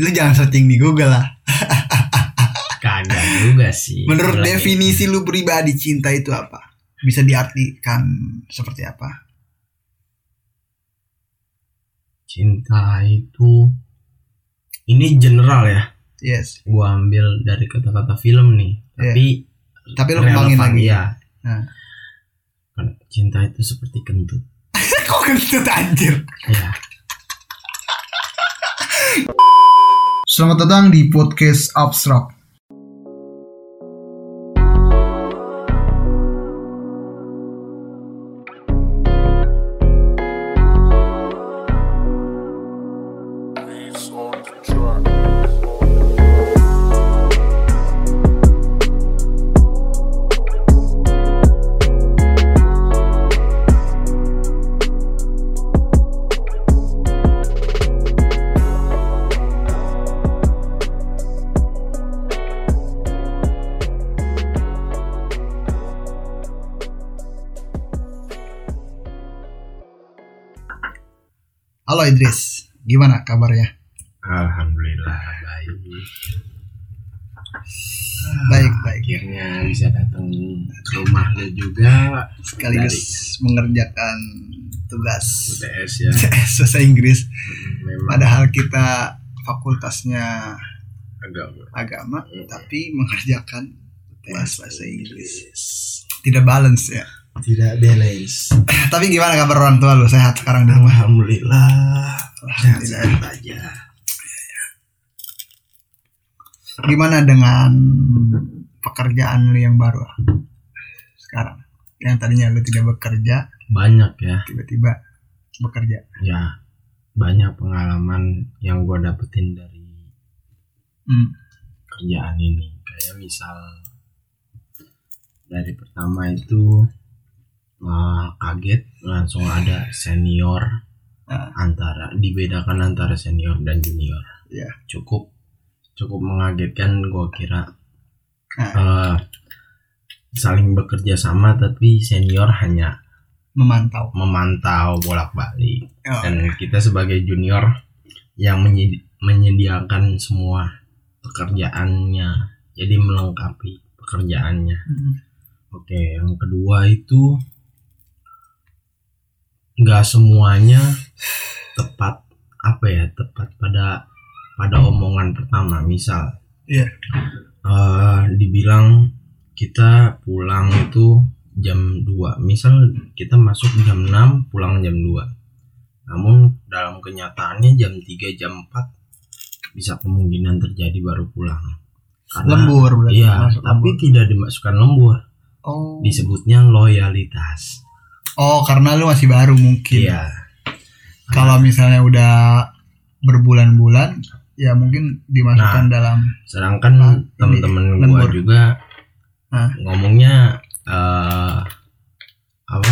Lu jangan searching di Google lah. Kagak juga sih. Menurut definisi lu pribadi cinta itu apa? Bisa diartikan seperti apa? cinta itu ini general ya. Yes. Gua ambil dari kata-kata film nih. Iya. Tapi Tapi lu kembangin lagi. ya. Nah. Kan Cinta itu seperti kentut. Kok kentut anjir? Ya. Selamat datang di podcast Abstrak. UTS ya. bahasa Inggris. Memang Padahal kita fakultasnya agak agama, Hmm. tapi mengerjakan tes bahasa Inggris. Tidak balance ya. tidak balance. Tapi gimana kabar orang tua lu? Sehat sekarang di rumah? Alhamdulillah. Alhamdulillah. Sehat aja. Gimana dengan pekerjaan lu yang baru sekarang? Yang tadinya lu tidak bekerja, Banyak ya. tiba-tiba bekerja. Ya banyak pengalaman yang gue dapetin dari Hmm. kerjaan ini. Kayak misal dari pertama itu uh, kaget langsung ada senior Ah. antara dibedakan antara senior dan junior. Iya. Cukup cukup mengagetkan gue kira Nah, uh, saling bekerja sama tapi senior hanya memantau. memantau bolak-balik Oh, dan kita sebagai junior yang menye- menyediakan semua pekerjaannya jadi melengkapi pekerjaannya hmm. oke yang kedua itu nggak semuanya tepat apa ya tepat pada pada omongan pertama misal Iya. eh, dibilang kita pulang itu jam 2 misal kita masuk jam 6 pulang jam 2 namun dalam kenyataannya jam 3 jam 4 bisa kemungkinan terjadi baru pulang karena Lembur berarti. iya masuk tapi lembur. tidak dimasukkan lembur oh. disebutnya loyalitas oh, karena lu masih baru mungkin. iya Kalau misalnya udah berbulan-bulan, ya mungkin dimasukkan Nah. dalam sedangkan Nah, temen-temen ini gua juga Hah? ngomongnya eh apa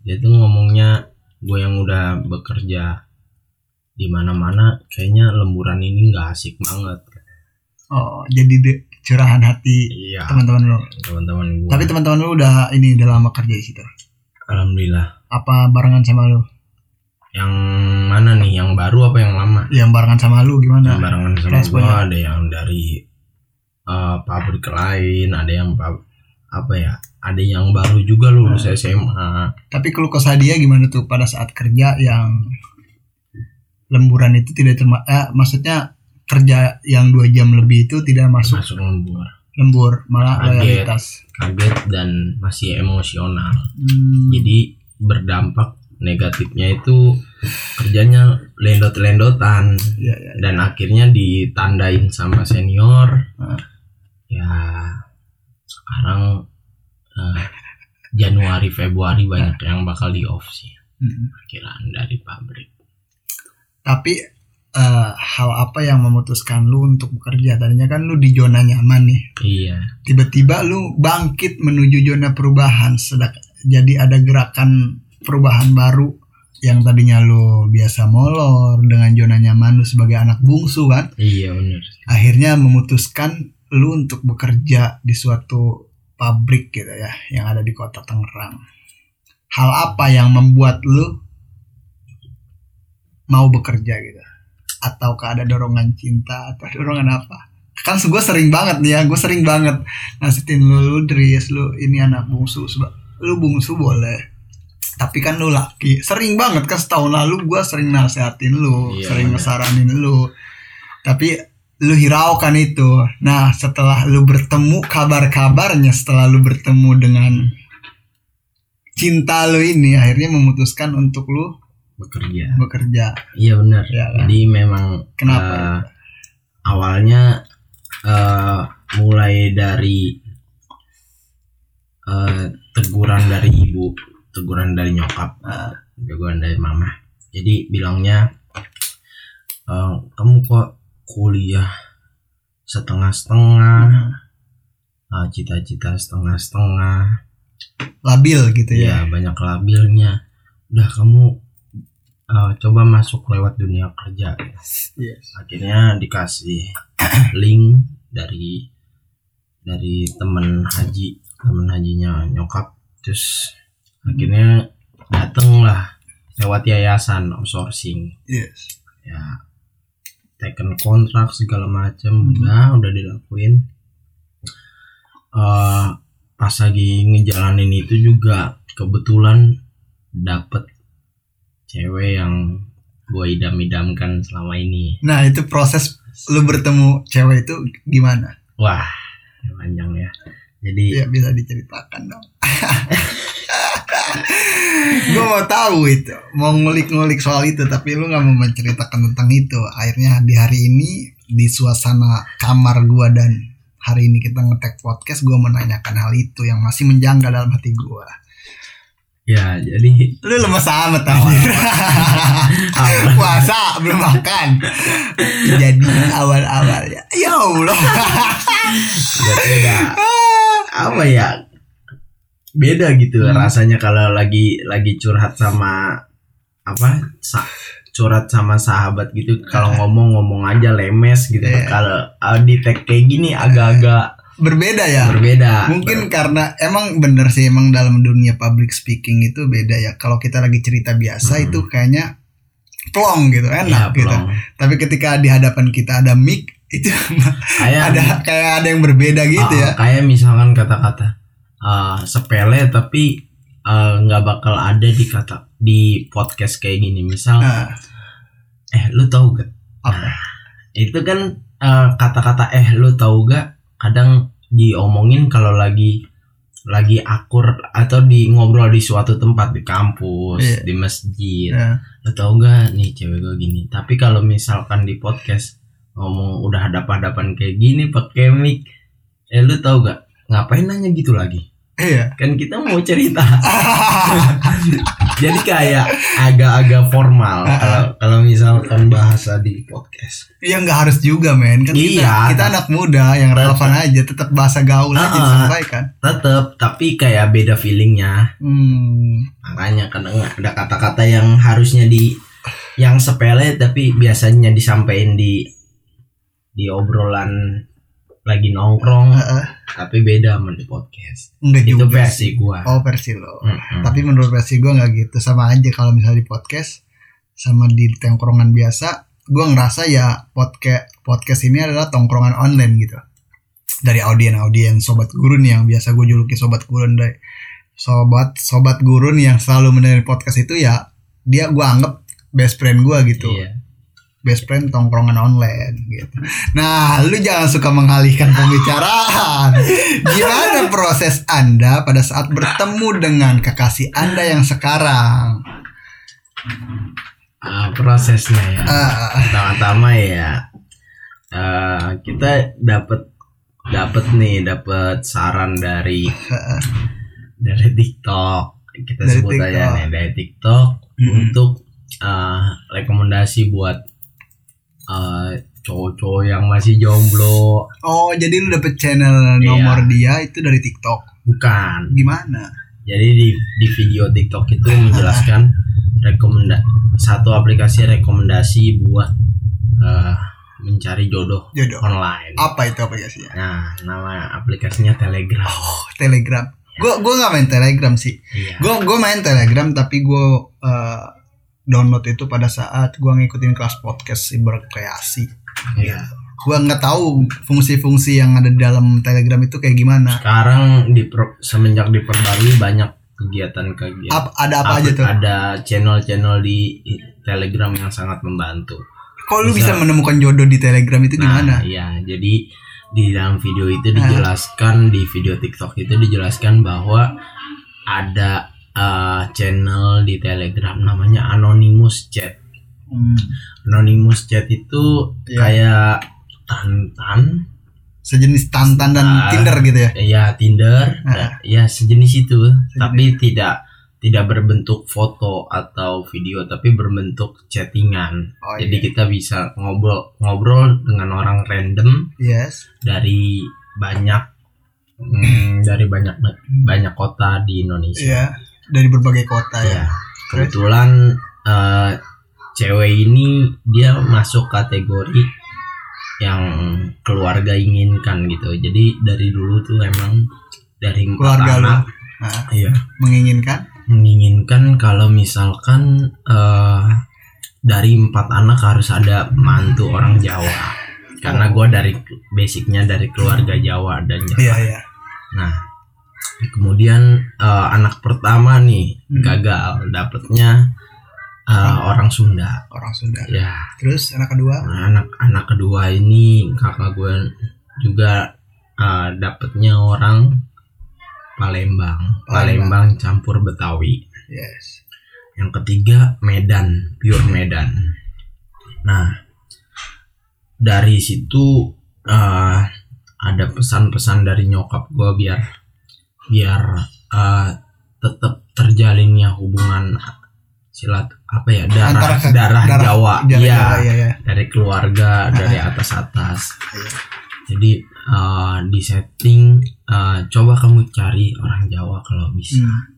dia tuh ngomongnya gue yang udah bekerja di mana-mana kayaknya lemburan ini nggak asik banget oh, jadi de- curahan hati iya teman-teman lu. teman-teman gue Tapi teman-teman lu udah ini udah lama kerja di situ. alhamdulillah Apa barengan sama lu? yang mana nih yang baru apa yang lama Yang barengan sama lu yang gimana? barengan sama gue ada yang dari eh, pabrik lain ada yang pab- apa ya ada yang baru juga lulus Nah. SMA Tapi keluh kesah dia gimana tuh pada saat kerja yang lemburan itu tidak terma eh, maksudnya kerja yang dua jam lebih itu tidak masuk masuk lembur lembur malah Kaget. loyalitas. kaget dan masih emosional Hmm, jadi berdampak negatifnya itu kerjanya lendot-lendotan ya, ya, dan akhirnya ditandain sama senior Ah. ya sekarang eh, Januari Februari banyak yang bakal di off sih Hmm. perkiraan dari pabrik Tapi eh, hal apa yang memutuskan lu untuk bekerja? Tadinya kan lu di zona nyaman nih. iya Tiba-tiba lu bangkit menuju zona perubahan. Sedak jadi ada gerakan perubahan baru yang tadinya lu biasa molor dengan zona nyaman lu sebagai anak bungsu kan. iya bener Akhirnya memutuskan lu untuk bekerja di suatu pabrik gitu ya yang ada di kota Tangerang. Hal apa yang membuat lu mau bekerja gitu? ataukah ada dorongan cinta atau dorongan apa kan gue sering banget nih ya gue sering banget nasitin lu lu Dries lu ini anak bungsu lu bungsu boleh tapi kan lu laki sering banget kan setahun lalu gue sering nasehatin lu Iya, sering ngesaranin lu tapi lu hiraukan itu. Nah setelah lu bertemu kabar-kabarnya setelah lu bertemu dengan cinta lu ini akhirnya memutuskan untuk lu bekerja. bekerja. Iya benar. Ya kan? jadi memang Kenapa? eh, awalnya eh, mulai dari eh, teguran dari ibu teguran dari nyokap Ah. teguran dari mama. Jadi bilangnya eh, kamu kok kuliah setengah-setengah eh, cita-cita setengah-setengah. Labil gitu ya? Ya banyak labilnya. Udah kamu eh, coba masuk lewat dunia kerja. Yes. akhirnya dikasih link dari dari temen haji temen hajinya nyokap. Terus akhirnya dateng lah lewat yayasan outsourcing. Yes. Ya taken kontrak segala macem Hmm. udah udah dilakuin. Eh pas lagi ngejalanin itu juga kebetulan dapet cewek yang gue idam-idamkan selama ini. Nah itu proses lu bertemu cewek itu gimana? Wah panjang ya jadi ya bisa diceritakan dong. Gue mau tahu itu mau ngulik-ngulik soal itu tapi lu nggak mau menceritakan tentang itu. Akhirnya di hari ini di suasana kamar gua dan hari ini kita ngetek podcast gua menanyakan hal itu yang masih menjanggal dalam hati gua. Ya jadi lu lemes amat anjir puasa belum makan. Jadi awal-awal ya ya Allah apa ya beda gitu Hmm. rasanya kalau lagi lagi curhat sama apa sa- curhat sama sahabat gitu kalau ngomong ngomong aja lemes gitu Iya. kalau di tag kayak gini agak-agak berbeda ya berbeda Mungkin karena emang bener sih emang dalam dunia public speaking itu beda ya. Kalau kita lagi cerita biasa Hmm. itu kayaknya plong gitu, Ya, enak gitu. plong. Tapi ketika di hadapan kita ada mic itu kayak ada kayak ada yang berbeda gitu uh, ya. kayak misalkan kata-kata uh, sepele tapi uh, nggak bakal ada di kata di podcast kayak gini misal Nah, eh lu tahu gak apa? Nah, itu kan eh, kata-kata eh lu tahu gak kadang diomongin kalau lagi lagi akur atau di ngobrol di suatu tempat di kampus Iya. di masjid Ya. lu tahu gak nih cewek gue gini tapi kalau misalkan di podcast ngomong udah hadapan-hadapan kayak gini pakai mic eh lu tahu gak ngapain nanya gitu lagi Iya. kan kita mau cerita jadi kayak agak-agak formal kalau kalau misalkan bahasa di podcast Ya nggak harus juga men kan kita, Iya. kita anak muda yang relevan aja tetap bahasa gaul aja Ah, ah. disampaikan. tetep tapi kayak beda feelingnya Hmm. makanya kadang ada kata-kata yang harusnya di yang sepele tapi biasanya disampaikan di di obrolan lagi nongkrong Heeh. tapi beda sama di podcast. Enggak itu juga versi gua. Oh versi lo. Mm-mm. Tapi menurut versi gue nggak gitu. Sama aja kalau misalnya di podcast sama di tongkrongan biasa gue ngerasa ya podcast podcast ini adalah tongkrongan online gitu. Dari audien-audien sobat gurun yang biasa gue juluki sobat gurun dari sobat sobat gurun yang selalu mendengar podcast itu ya dia gue anggap best friend gue gitu. Iya best friend tongkrongan online gitu. Nah, lu jangan suka mengalihkan pembicaraan. Gimana proses Anda pada saat bertemu dengan kekasih Anda yang sekarang? Ah, prosesnya ya Ah, pertama-tama ya eh, kita dapat dapat nih dapat saran dari ah, dari TikTok kita Dari sebut aja TikTok. nih dari TikTok Mm-mm. untuk eh, rekomendasi buat eh, cowok-cowok yang masih jomblo oh, jadi lu dapet channel nomor dia itu dari TikTok. bukan Gimana? jadi di di video TikTok itu menjelaskan rekomenda satu aplikasi rekomendasi buat eh, mencari jodoh Jodoh. online Apa itu aplikasinya? nah nama aplikasinya Telegram Oh, Telegram. Gue gue nggak main Telegram sih. iya Gue main Telegram tapi gue eh, download itu pada saat gua ngikutin kelas podcast si berkreasi. Iya. Gua nggak tahu fungsi-fungsi yang ada di dalam Telegram itu kayak gimana. Sekarang di semenjak diperbarui banyak kegiatan-kegiatan. Ap- ada apa aja tuh? Ada channel-channel di Telegram yang sangat membantu. Kok lu bisa- bisa menemukan jodoh di Telegram itu gimana? Nah, iya, jadi di dalam video itu dijelaskan di video TikTok itu dijelaskan bahwa ada eh, channel di Telegram namanya Anonymous Chat. Hmm. Anonymous Chat itu Iya. kayak tantan, Sejenis Tantan dan Ah. Tinder gitu ya. ya Tinder, ya sejenis itu, tapi tidak tidak berbentuk foto atau video, tapi berbentuk chattingan. Oh, Jadi iya. kita bisa ngobrol ngobrol dengan orang random Yes. dari banyak mm, dari banyak banyak kota di Indonesia. Iya. Dari berbagai kota ya. Ya, kebetulan eh, cewek ini dia masuk kategori yang keluarga inginkan gitu. Jadi dari dulu tuh emang dari Keluarga lu. anak, Nah, iya, menginginkan menginginkan kalau misalkan eh, dari empat anak harus ada mantu orang Jawa. Karena gue dari basicnya dari keluarga Jawa dan Jawa. Iya, iya. Nah, kemudian eh, anak pertama nih Hmm. gagal, dapetnya eh, orang Sunda. Orang Sunda. Ya, Terus anak kedua? nah, anak anak kedua ini kakak gue juga eh, dapetnya orang Palembang, Palembang campur Betawi. Yes. Yang ketiga Medan, pure Medan. Nah, dari situ eh, ada pesan-pesan dari nyokap gue biar biar eh, tetap terjalinnya hubungan silat apa ya darah Antara darah, darah- Jawa, Jawa, iya Jawa, iya, iya. dari keluarga dari atas atas. Iya. Jadi eh, di setting eh, coba kamu cari orang Jawa kalau bisa Hmm.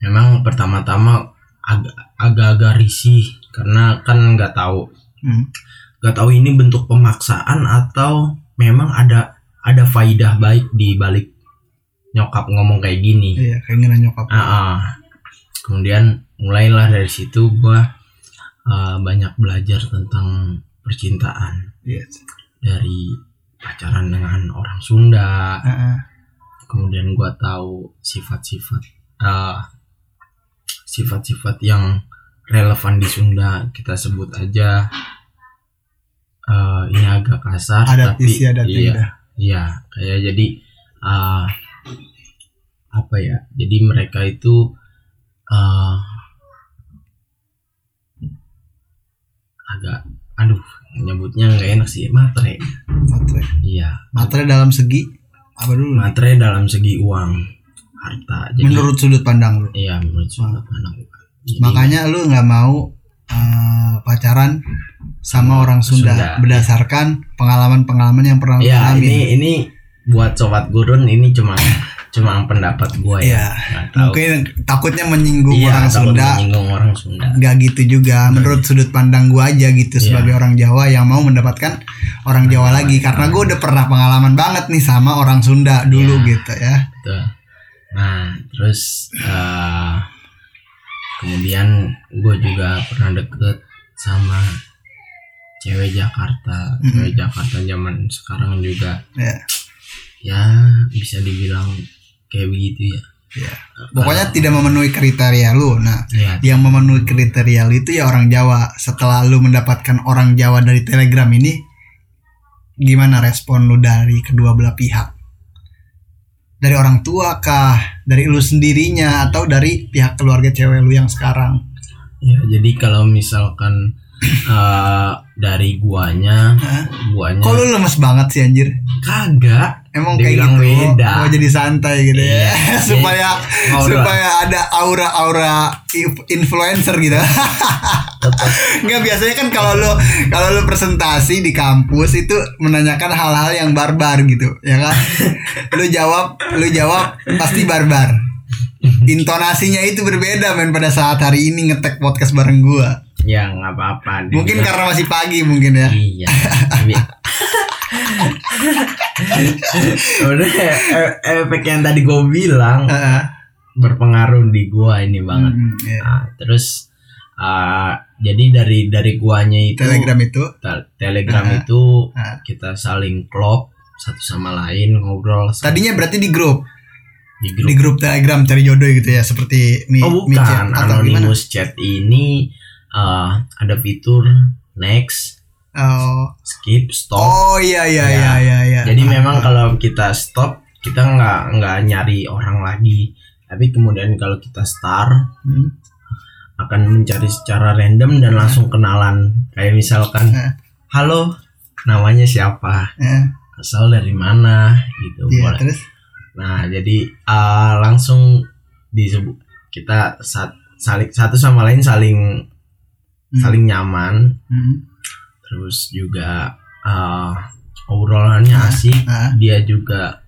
memang pertama-tama agak agak-agak risih karena kan nggak tahu Hmm. nggak tahu ini bentuk pemaksaan atau memang ada ada faidah baik di balik nyokap ngomong kayak gini Iya, keinginan nyokap. Ah, ah. kemudian mulailah dari situ gua eh, banyak belajar tentang percintaan Yes. dari pacaran dengan orang Sunda Heeh. kemudian gua tahu sifat-sifat eh, sifat-sifat yang relevan di Sunda kita sebut aja eh, ini agak kasar Adat tapi istiadat iya indah. iya kayak jadi eh, apa ya jadi mereka itu eh, agak aduh nyebutnya nggak enak sih matre Matre. iya Matre dalam segi apa dulu? matre dalam segi uang harta jadi Menurut sudut pandang lu. iya menurut sudut pandang Jadi, Makanya lu nggak mau eh, pacaran sama orang Sunda, Sunda. berdasarkan pengalaman-pengalaman yang pernah lu ya alami. ini ini buat sobat gurun ini cuma cuma pendapat gue Iya. ya tahu. Mungkin takutnya menyinggung Iya, orang takut Sunda. menyinggung orang Sunda Gak gitu juga. Menurut sudut pandang gua aja gitu Iya. sebagai orang Jawa yang mau mendapatkan orang Jawa lagi karena gua udah pernah pengalaman banget nih sama orang Sunda dulu Iya. gitu ya. Betul. Nah, terus eh, kemudian gue juga pernah deket sama cewek Jakarta, Mm-mm. cewek Jakarta zaman sekarang juga Ya. ya bisa dibilang kayak begitu ya. Ya. Pokoknya tidak memenuhi kriteria lu. Nah, Ya, yang memenuhi kriteria lu itu ya orang Jawa. Setelah lu mendapatkan orang Jawa dari Telegram ini, gimana respon lu dari kedua belah pihak? Dari orang tua kah? Dari lu sendirinya atau dari pihak keluarga cewek lu yang sekarang? ya, jadi kalau misalkan eh, dari guanya, Hah? guanya Kok lu lemes banget sih anjir? kagak Emang kayak Dibilang gitu. beda. Mau jadi santai gitu ya. Iya. supaya Mau supaya ada aura-aura influencer gitu. Enggak biasanya kan kalau lu kalau lu presentasi di kampus itu menanyakan hal-hal yang barbar gitu, ya kan? lu jawab, lu jawab pasti barbar. Intonasinya itu berbeda men pada saat hari ini ngetek podcast bareng gua. ya nggak apa-apa. Mungkin karena masih pagi mungkin ya. Iya. Udah e- efek yang tadi gue bilang Heeh. berpengaruh di gua ini banget. Hmm, iya. Nah, terus Uh, jadi dari dari guanya itu Telegram itu. te- telegram Ah. itu Ah. kita saling klop satu sama lain ngobrol Tadinya berarti di grup, di di grup grup Telegram cari jodoh gitu ya, seperti mi, oh mi chat bukan atau gimana? anonymous chat ini uh, ada fitur next Oh, skip stop oh iya iya Ya. iya iya. iya. Jadi Ah, memang ah. kalau kita stop kita nggak nggak nyari orang lagi, tapi kemudian kalau kita start Hmm. akan mencari secara random dan langsung kenalan. Kayak misalkan, Eh. halo, namanya siapa, Eh, asal dari mana, gitu iya, boleh. terus Nah jadi uh, langsung disebut kita saat saling satu sama lain saling Hmm. saling nyaman, Hmm. Terus juga uh, obrolannya Ah, asik. ah. dia juga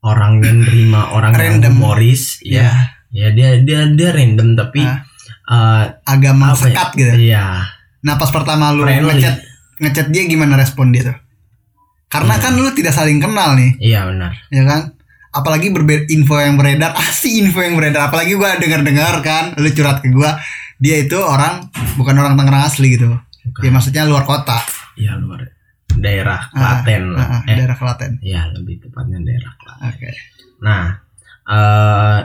orang yang nerima orang yang Random. humoris Iya. ya ya dia dia dia random tapi Ah. uh, agak mengsekat gitu. ya Nah pas pertama lu Friendly. ngechat ngechat dia gimana respon dia tuh? Karena Hmm. kan lu tidak saling kenal nih, iya benar ya kan? Apalagi berbeda info yang beredar, asli info yang beredar. Apalagi gua dengar-dengar kan, lu curhat ke gua, dia itu orang bukan orang Tangerang asli gitu. Bukan. Ya maksudnya luar kota, iya luar daerah Ah, Klaten ah, ah, eh daerah Klaten. ya lebih tepatnya daerah Klaten Oke. nah eh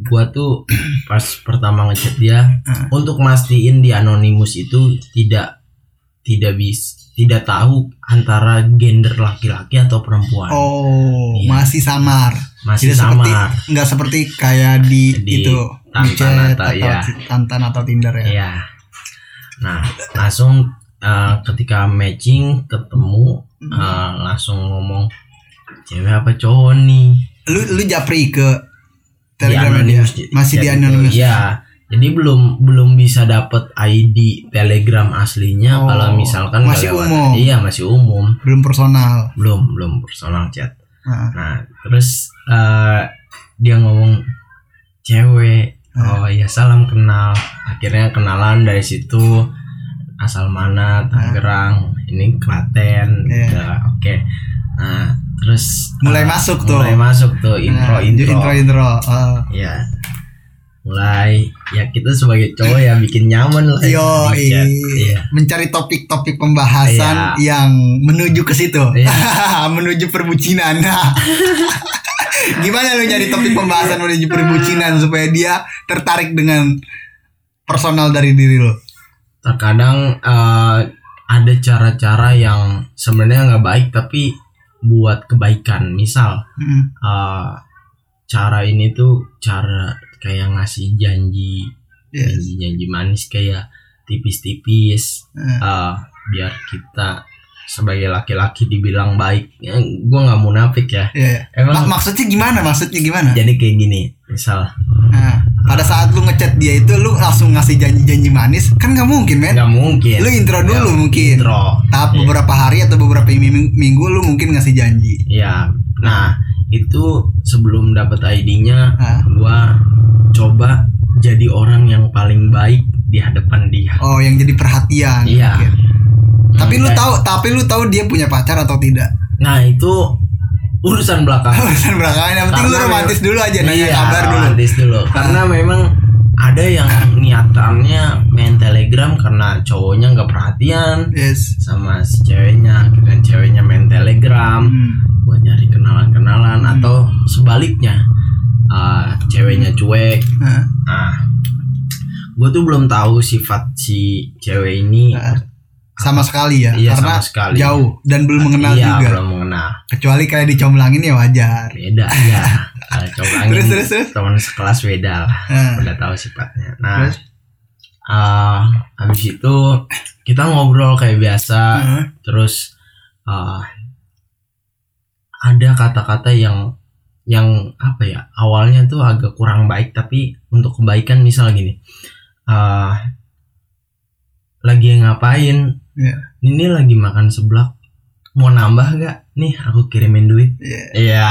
gua tuh pas pertama ngechat dia Ah. untuk mastiin di anonimus itu tidak tidak bis tidak tahu antara gender laki-laki atau perempuan Oh, Iya. masih samar. masih Tidak seperti samar nggak seperti kayak di, Di itu Tantan micet atau- iya. Tantan atau Tinder ya. Iya. Nah, langsung uh, ketika matching ketemu uh, langsung ngomong cewek apa cowok nih? Lu lu japri ke Di Telegram dia. anonymous. Masih di anonymous. Iya. Jadi belum belum bisa dapet ID Telegram aslinya Oh, kalau misalkan masih lewat- umum. Iya, masih umum. Belum personal. Belum belum personal chat. Nah, Nah, terus uh, dia ngomong cewek. Oh iya salam kenal. Akhirnya kenalan dari situ asal mana Tangerang. Ini Klaten. Ah. Iya. Oke. Nah, terus Mulai uh, masuk tuh. Mulai masuk tuh intro Nah, intro. intro intro. Oh. Ya. Mulai ya kita sebagai cowok ya bikin nyaman lah. Yo, chat. Iya. mencari topik-topik pembahasan Iya. yang menuju ke situ, Iya. menuju perbucinan. Gimana lu nyari topik pembahasan menuju perbucinan supaya dia tertarik dengan personal dari diri lu? terkadang eh, ada cara-cara yang sebenarnya nggak baik tapi buat kebaikan misal Hmm. eh, cara ini tuh cara kayak ngasih janji Yes. janji-janji manis kayak tipis-tipis Eh, eh, biar kita sebagai laki-laki dibilang baik ya, gue nggak munafik ya iya, iya. emang Ma- maksudnya gimana? Maksudnya gimana? jadi kayak gini misal Nah, pada saat lu ngechat dia itu lu langsung ngasih janji-janji manis kan nggak mungkin men nggak mungkin lu intro dulu Ya, mungkin intro tahap Iya. beberapa hari atau beberapa minggu, minggu lu mungkin ngasih janji Ya, nah itu sebelum dapat ID-nya, Hah? gua coba jadi orang yang paling baik di hadapan dia. oh yang jadi perhatian Iya. Tapi lu tahu tapi lu tahu dia punya pacar atau tidak? Nah itu urusan belakang. urusan belakangan yang penting lu romantis dulu aja nanya Iya, kabar dulu. romantis dulu. Karena memang ada yang niatannya main telegram karena cowoknya nggak perhatian. Yes. Sama si ceweknya, dan ceweknya main telegram Hmm. buat nyari kenalan-kenalan Hmm. atau sebaliknya, uh, ceweknya cuek, Nah, Nah, gue tuh belum tahu sifat si cewek ini Nah, sama sekali ya Iya, karena sama sekali. jauh dan belum mengenal iya, juga belum mengenal. kecuali kayak dicomblangin ya wajar Beda ya. Coba Terus, terus, terus. teman sekelas beda lah. Nah, Udah tahu sifatnya. Nah, Terus? eh, habis itu kita ngobrol kayak biasa. nah, Terus eh, ada kata-kata yang yang apa ya awalnya tuh agak kurang baik tapi untuk kebaikan misal gini eh lagi ngapain Iya. ini lagi makan seblak. Mau nambah gak? Nih aku kirimin duit. Iya. Iya.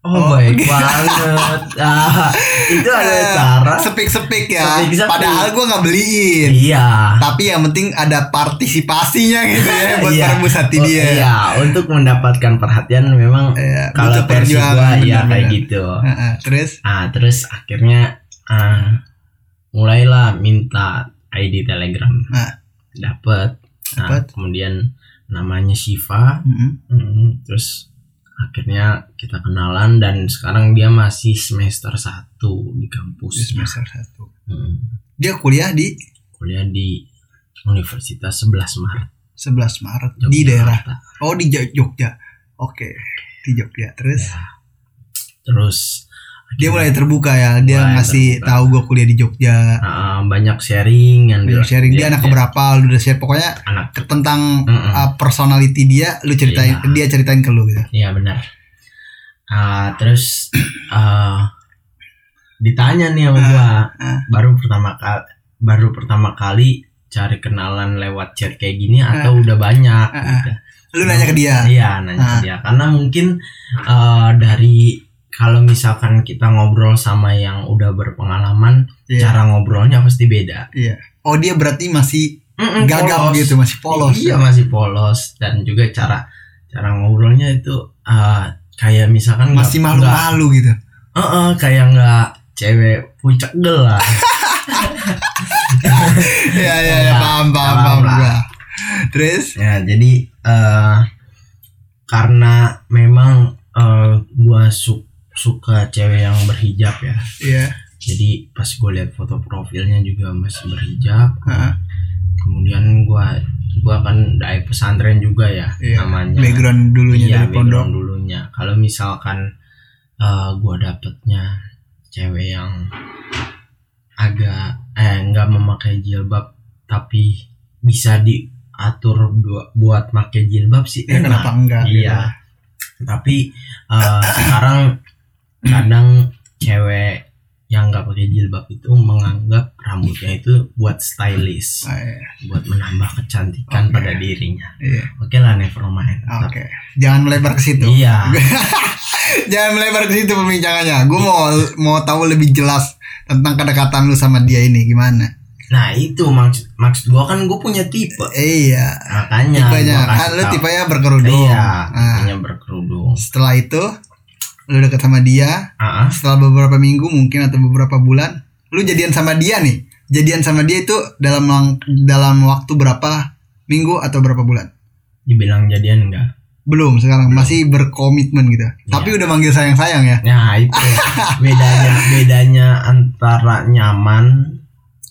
Oh, Oh, baik gitu. banget ah, itu ada cara. sepik-sepik ya. Sepik-sepik. padahal gua nggak beliin. Iya. Tapi yang penting ada partisipasinya gitu ya buat Iya. merebus hati Oh, dia iya. Untuk mendapatkan perhatian memang Iya, kalau versi perjuangan, gua ya kayak gitu. Heeh, terus? Ah terus akhirnya ah, mulailah minta ID Telegram. Nah. Dapat nah, Dapet. kemudian namanya Shiva Mm-mm. Hmm, terus akhirnya kita kenalan dan sekarang dia masih semester 1 di Di kampus semester satu. Hmm, Dia kuliah di kuliah di Universitas 11 Maret 11 Maret di daerah. Yogyakarta. Oh di Jo- Jogja. Oke. Di Jogja. Terus Ya. terus dia mulai terbuka ya. Dia Mulai ngasih terbuka. tahu gue kuliah di Jogja. uh, banyak sharing yang Banyak sharing dia, anak keberapa lu udah share pokoknya anak ke- tentang Mm-mm. uh, personality dia lu ceritain Iya. dia ceritain ke lu gitu. Iya benar. Ah, terus ah, ditanya nih sama gua, ah. baru pertama kali baru pertama kali cari kenalan lewat chat kayak gini atau udah banyak Ah, ah. gitu. Lu nanya ke dia. Iya, nanya ke Ah. dia. Karena mungkin ah, dari kalau misalkan kita ngobrol sama yang udah berpengalaman, Iya. cara ngobrolnya pasti beda. Iya. Oh dia berarti masih Mm-mm, gagap polos. gitu, masih polos. Iya masih polos dan juga cara cara ngobrolnya itu ah, kayak misalkan Masih malu-malu gitu. Heeh, kayak nggak cewek pucak lah. Iya iya iya Ya, paham paham paham paham. Terus ya jadi eh karena memang eh gua su- suka cewek yang berhijab ya. iya. Jadi pas gue lihat foto profilnya juga masih berhijab. Heeh. Kemudian gua gua kan dari pesantren juga ya Iya. namanya. Background dulunya Iya, dari pondok. dulunya. Kalau misalkan eh gua dapetnya cewek yang agak eh nggak memakai jilbab tapi bisa diatur buat pakai jilbab sih Ya enak. kenapa enggak? gitu. Iya. Tapi eh, sekarang kadang cewek yang nggak pakai jilbab itu menganggap rambutnya itu buat stylish, Ah, iya. buat menambah kecantikan Oke. pada dirinya. Iya. Oke lah, never mind. Oke. Jangan melebar ke situ. Iya. Jangan melebar ke situ pembincangannya. Gue mau mau tahu lebih jelas tentang kedekatan lu sama dia ini gimana. Nah itu maksud maksud gua kan gue punya tipe. Iya. Makanya Tipenya kan lu tipenya berkerudung. Iya, Nah, tipenya berkerudung. setelah itu lu deket sama dia, ah. setelah beberapa minggu mungkin atau beberapa bulan, lu jadian sama dia nih. Jadian sama dia itu dalam lang- dalam waktu berapa minggu atau berapa bulan? dibilang jadian enggak? Belum sekarang masih berkomitmen gitu. Iya. Tapi udah manggil sayang-sayang ya. Nah itu bedanya bedanya antara nyaman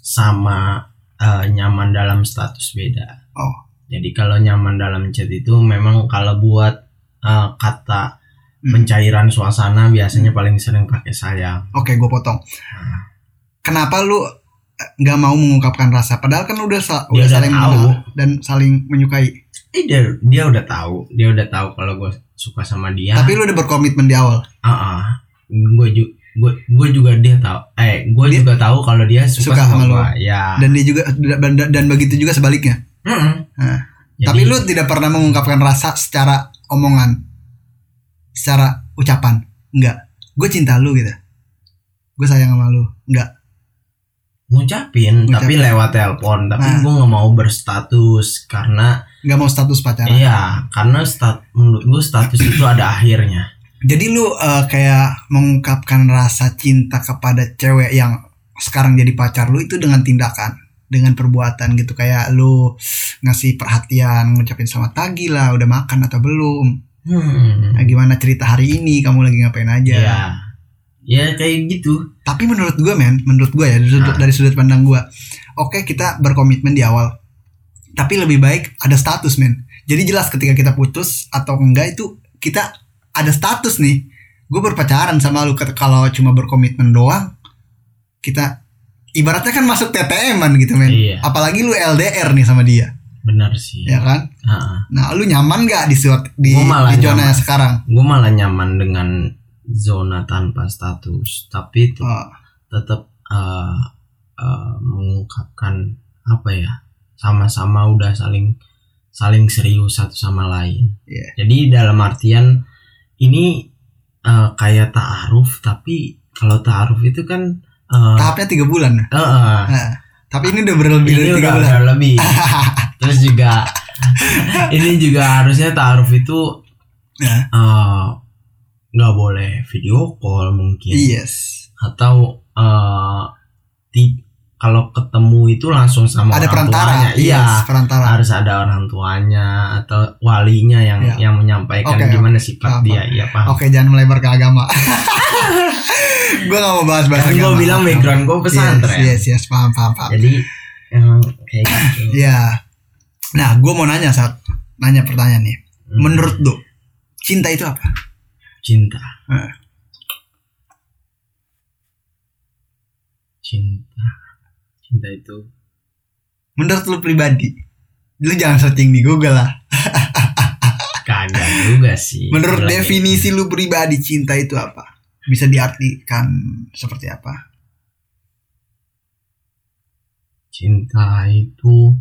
sama eh, nyaman dalam status beda. Oh. Jadi kalau nyaman dalam chat itu memang kalau buat eh, kata Hmm. pencairan suasana biasanya paling sering pakai sayang. Oke, gue potong. Nah, Kenapa lu eh, nggak mau mengungkapkan rasa? Padahal kan udah sa- Dia udah saling tahu. mengenal dan saling menyukai. eh dia dia udah tahu, dia udah tahu kalau gue suka sama dia. Tapi lu udah berkomitmen di awal. ah gue juga gue gue juga dia tahu eh gue juga tahu kalau dia suka, suka sama, sama lu. ya Dan dia juga dan, dan begitu juga sebaliknya. Mm-mm. Nah, Jadi, Tapi lu tidak pernah mengungkapkan rasa secara omongan, secara ucapan. Enggak. Gue cinta lu gitu. Gue sayang sama lu. Enggak. ngucapin, Ngucapin. tapi lewat telepon tapi Nah. gue nggak mau berstatus karena Enggak mau status pacaran. iya karena stat menurut gue status itu ada akhirnya Jadi lu eh, kayak mengungkapkan rasa cinta kepada cewek yang sekarang jadi pacar lu itu dengan tindakan, dengan perbuatan gitu kayak lu ngasih perhatian, ngucapin selamat pagi lah, udah makan atau belum? Hmm. Nah, gimana cerita hari ini? Kamu lagi ngapain aja? ya ya kayak gitu Tapi menurut gue men, menurut gue ya dari sudut, Nah. dari sudut pandang gue, oke kita berkomitmen di awal, tapi lebih baik ada status men. Jadi jelas ketika kita putus atau enggak itu kita ada status nih. Gue berpacaran sama lu kalau cuma berkomitmen doang, kita ibaratnya kan masuk TTM-an gitu men. Iya. Apalagi lu LDR nih sama dia, benar sih ya kan? Ah, Nah lu nyaman gak di di, di zona nyaman. sekarang? gue malah nyaman dengan zona tanpa status tapi tet- Oh, tetap eh, eh, mengungkapkan apa ya sama-sama udah saling saling serius satu sama lain. Iya. Jadi dalam artian ini eh, kayak taaruf tapi kalau taaruf itu kan eh, tahapnya tiga bulan. eh, eh, Nah, tapi ini udah berlebih ini dari tiga udah, bulan. udah lebih. Terus juga ini juga harusnya taaruf itu Nah, eh, nggak boleh video call mungkin. Yes. atau eh, ti- kalau ketemu itu langsung sama ada orang perantara. tuanya. iya yes, perantara. harus ada orang tuanya atau walinya yang Iya. yang menyampaikan Oke, gimana sifat Paham, dia. iya paham. Oke jangan melebar ke agama. Gue gak mau bahas bahas kan gue bilang background gue pesantren. yes, yes yes paham paham paham. Jadi emang kayak gitu. Ya nah gue mau nanya saat nanya pertanyaan nih. Hmm. menurut lo cinta itu apa? Cinta. Eh. cinta. Cinta itu. Menurut lo pribadi lu jangan searching di Google lah. Kagak juga sih. Menurut Lagi- definisi lu pribadi cinta itu apa? Bisa diartikan seperti apa? Cinta itu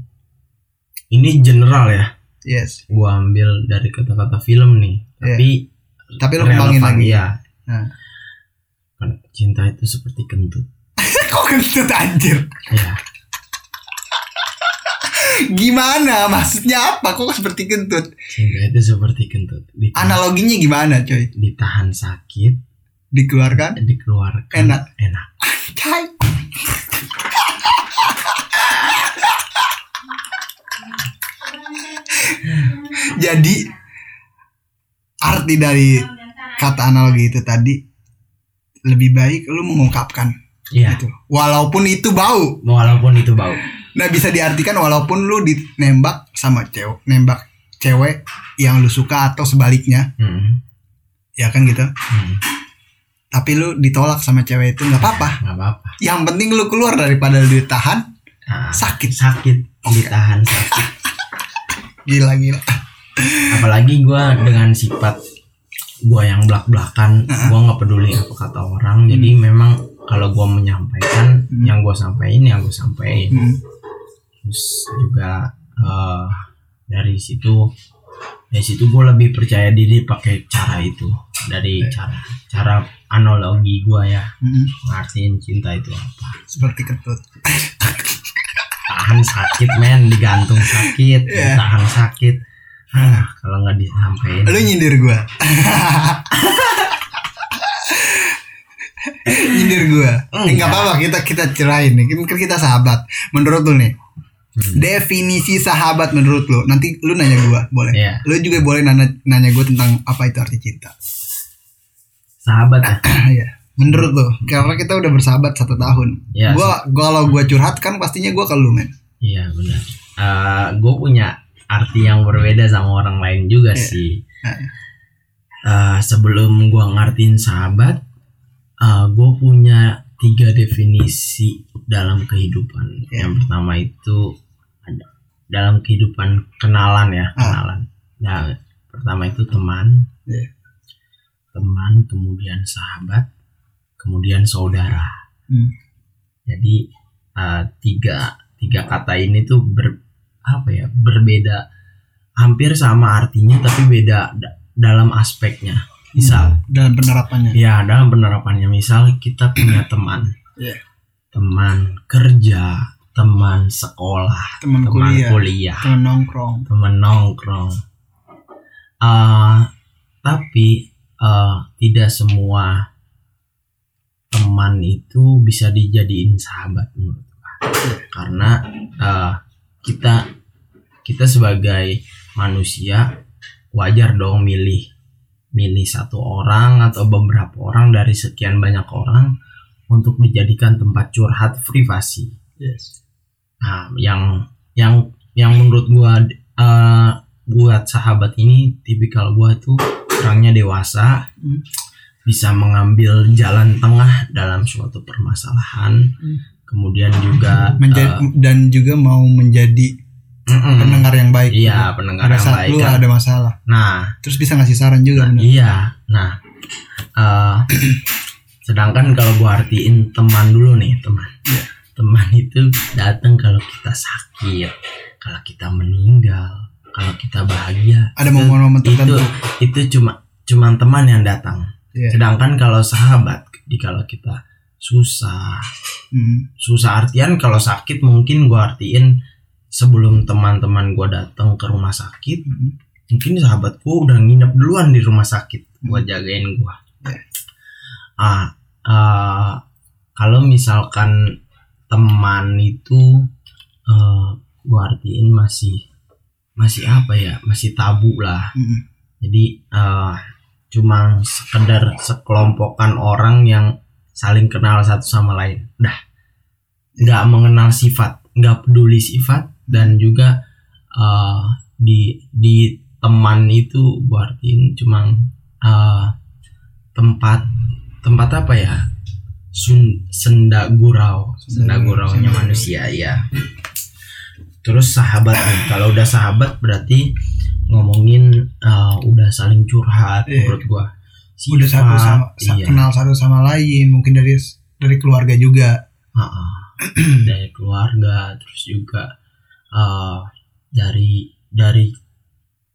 ini general ya. Yes. Gua ambil dari kata-kata film nih. Tapi tapi lu kembangin lagi. ya Nah. cinta itu seperti kentut. Kok kentut anjir? Ya gimana? Maksudnya apa? Kok seperti kentut? Cinta itu seperti kentut. Ditahan, analoginya gimana coy ditahan sakit. Dikeluarkan? Dikeluarkan. Enak. enak. Jadi arti dari kata analogi itu tadi lebih baik lu mengungkapkan iya gitu. Walaupun itu bau. walaupun itu bau Nah, bisa diartikan walaupun lu ditembak sama cewek, nembak cewek yang lu suka atau sebaliknya, Hmm, ya kan gitu. hmm. Tapi lu ditolak sama cewek itu nggak apa-apa. nggak apa-apa Yang penting lu keluar daripada lu ditahan Nah, sakit. sakit ditahan sakit Gila gila. apalagi gua dengan sifat gua yang belak belakan gua nggak peduli apa kata orang jadi memang kalau gua menyampaikan Hmm. yang gua sampaikan yang gua sampaikan Hmm. terus juga eh, dari situ dari situ gue lebih percaya diri pakai cara itu dari cara cara analogi gue ya Hmm. ngartiin cinta itu apa Seperti kentut. tahan sakit men digantung sakit Iya. tahan sakit ah, kalau nggak disampaikan Lu nyindir gua. nyindir gua. Eh, Enggak. Enggak apa-apa kita kita cerahin nih. Kan kita sahabat. Menurut lu nih, Hmm. definisi sahabat menurut lu. Nanti lu nanya gua, boleh. Iya. Lu juga boleh nanya nanya gua tentang apa itu arti cinta. sahabat ya Iya. Menurut lu, karena kita udah bersahabat satu tahun. Iya, Gua gua kalau gua curhat kan pastinya gua ke lu, men. iya benar gue punya arti yang berbeda sama orang lain juga Iya. sih Eh, sebelum gua ngertiin sahabat, gue punya tiga definisi dalam kehidupan. Ya. Yang pertama itu ada dalam kehidupan kenalan ya, Ah. kenalan. Nah, pertama itu teman, Ya. teman, kemudian sahabat, kemudian saudara. Hmm. Jadi eh, tiga tiga kata ini tuh ber apa ya berbeda, hampir sama artinya tapi beda da- dalam aspeknya. Misal, dalam penerapannya. Ya, dalam penerapannya misal kita punya teman. Iya. Teman kerja, teman sekolah, Teman teman kuliah, kuliah, teman nongkrong. teman nongkrong. Eh, tapi eh, tidak semua teman itu bisa dijadiin sahabat menurut gua. Karena eh, kita kita sebagai manusia wajar dong milih milih satu orang atau beberapa orang dari sekian banyak orang untuk dijadikan tempat curhat privasi. Yes. Nah, yang yang yang menurut gua eh, buat sahabat ini tipikal gua itu orangnya dewasa, Hmm. Bisa mengambil jalan tengah dalam suatu permasalahan. Hmm. Kemudian juga Menjadi eh, dan juga mau menjadi mm-mm. pendengar yang baik. Iya, pendengar ada yang baik. lu kan. ada masalah. Nah, Terus bisa ngasih saran juga. bener. Iya. Nah, eh, sedangkan kalau gua artiin teman dulu nih, teman. Iya. Teman itu datang kalau kita sakit, kalau kita meninggal, kalau kita bahagia. Ada Itu- momen-momen itu tertentu. itu cuma cuma teman yang datang. Iya. Sedangkan kalau sahabat, di kalau kita susah, Hmm. susah artian kalau sakit mungkin gua artiin sebelum teman-teman gua datang ke rumah sakit Hmm. mungkin sahabat gua udah nginep duluan di rumah sakit buat jagain gua Iya. ah ah, kalau misalkan teman itu eh gua artiin masih masih apa ya masih tabu lah Mm. jadi eh cuma sekedar sekelompokan orang yang saling kenal satu sama lain. Dah nggak mengenal sifat nggak peduli sifat dan juga eh di di teman itu gua artiin cuma eh tempat tempat apa ya? Sun, senda gurau senda guraunya manusia ya terus sahabat nih kalau udah sahabat berarti ngomongin eh, udah saling curhat Iya. menurut gua udah satu sama sa- iya. kenal satu sama lain mungkin dari dari keluarga juga Ha-ha. dari keluarga terus juga eh, dari dari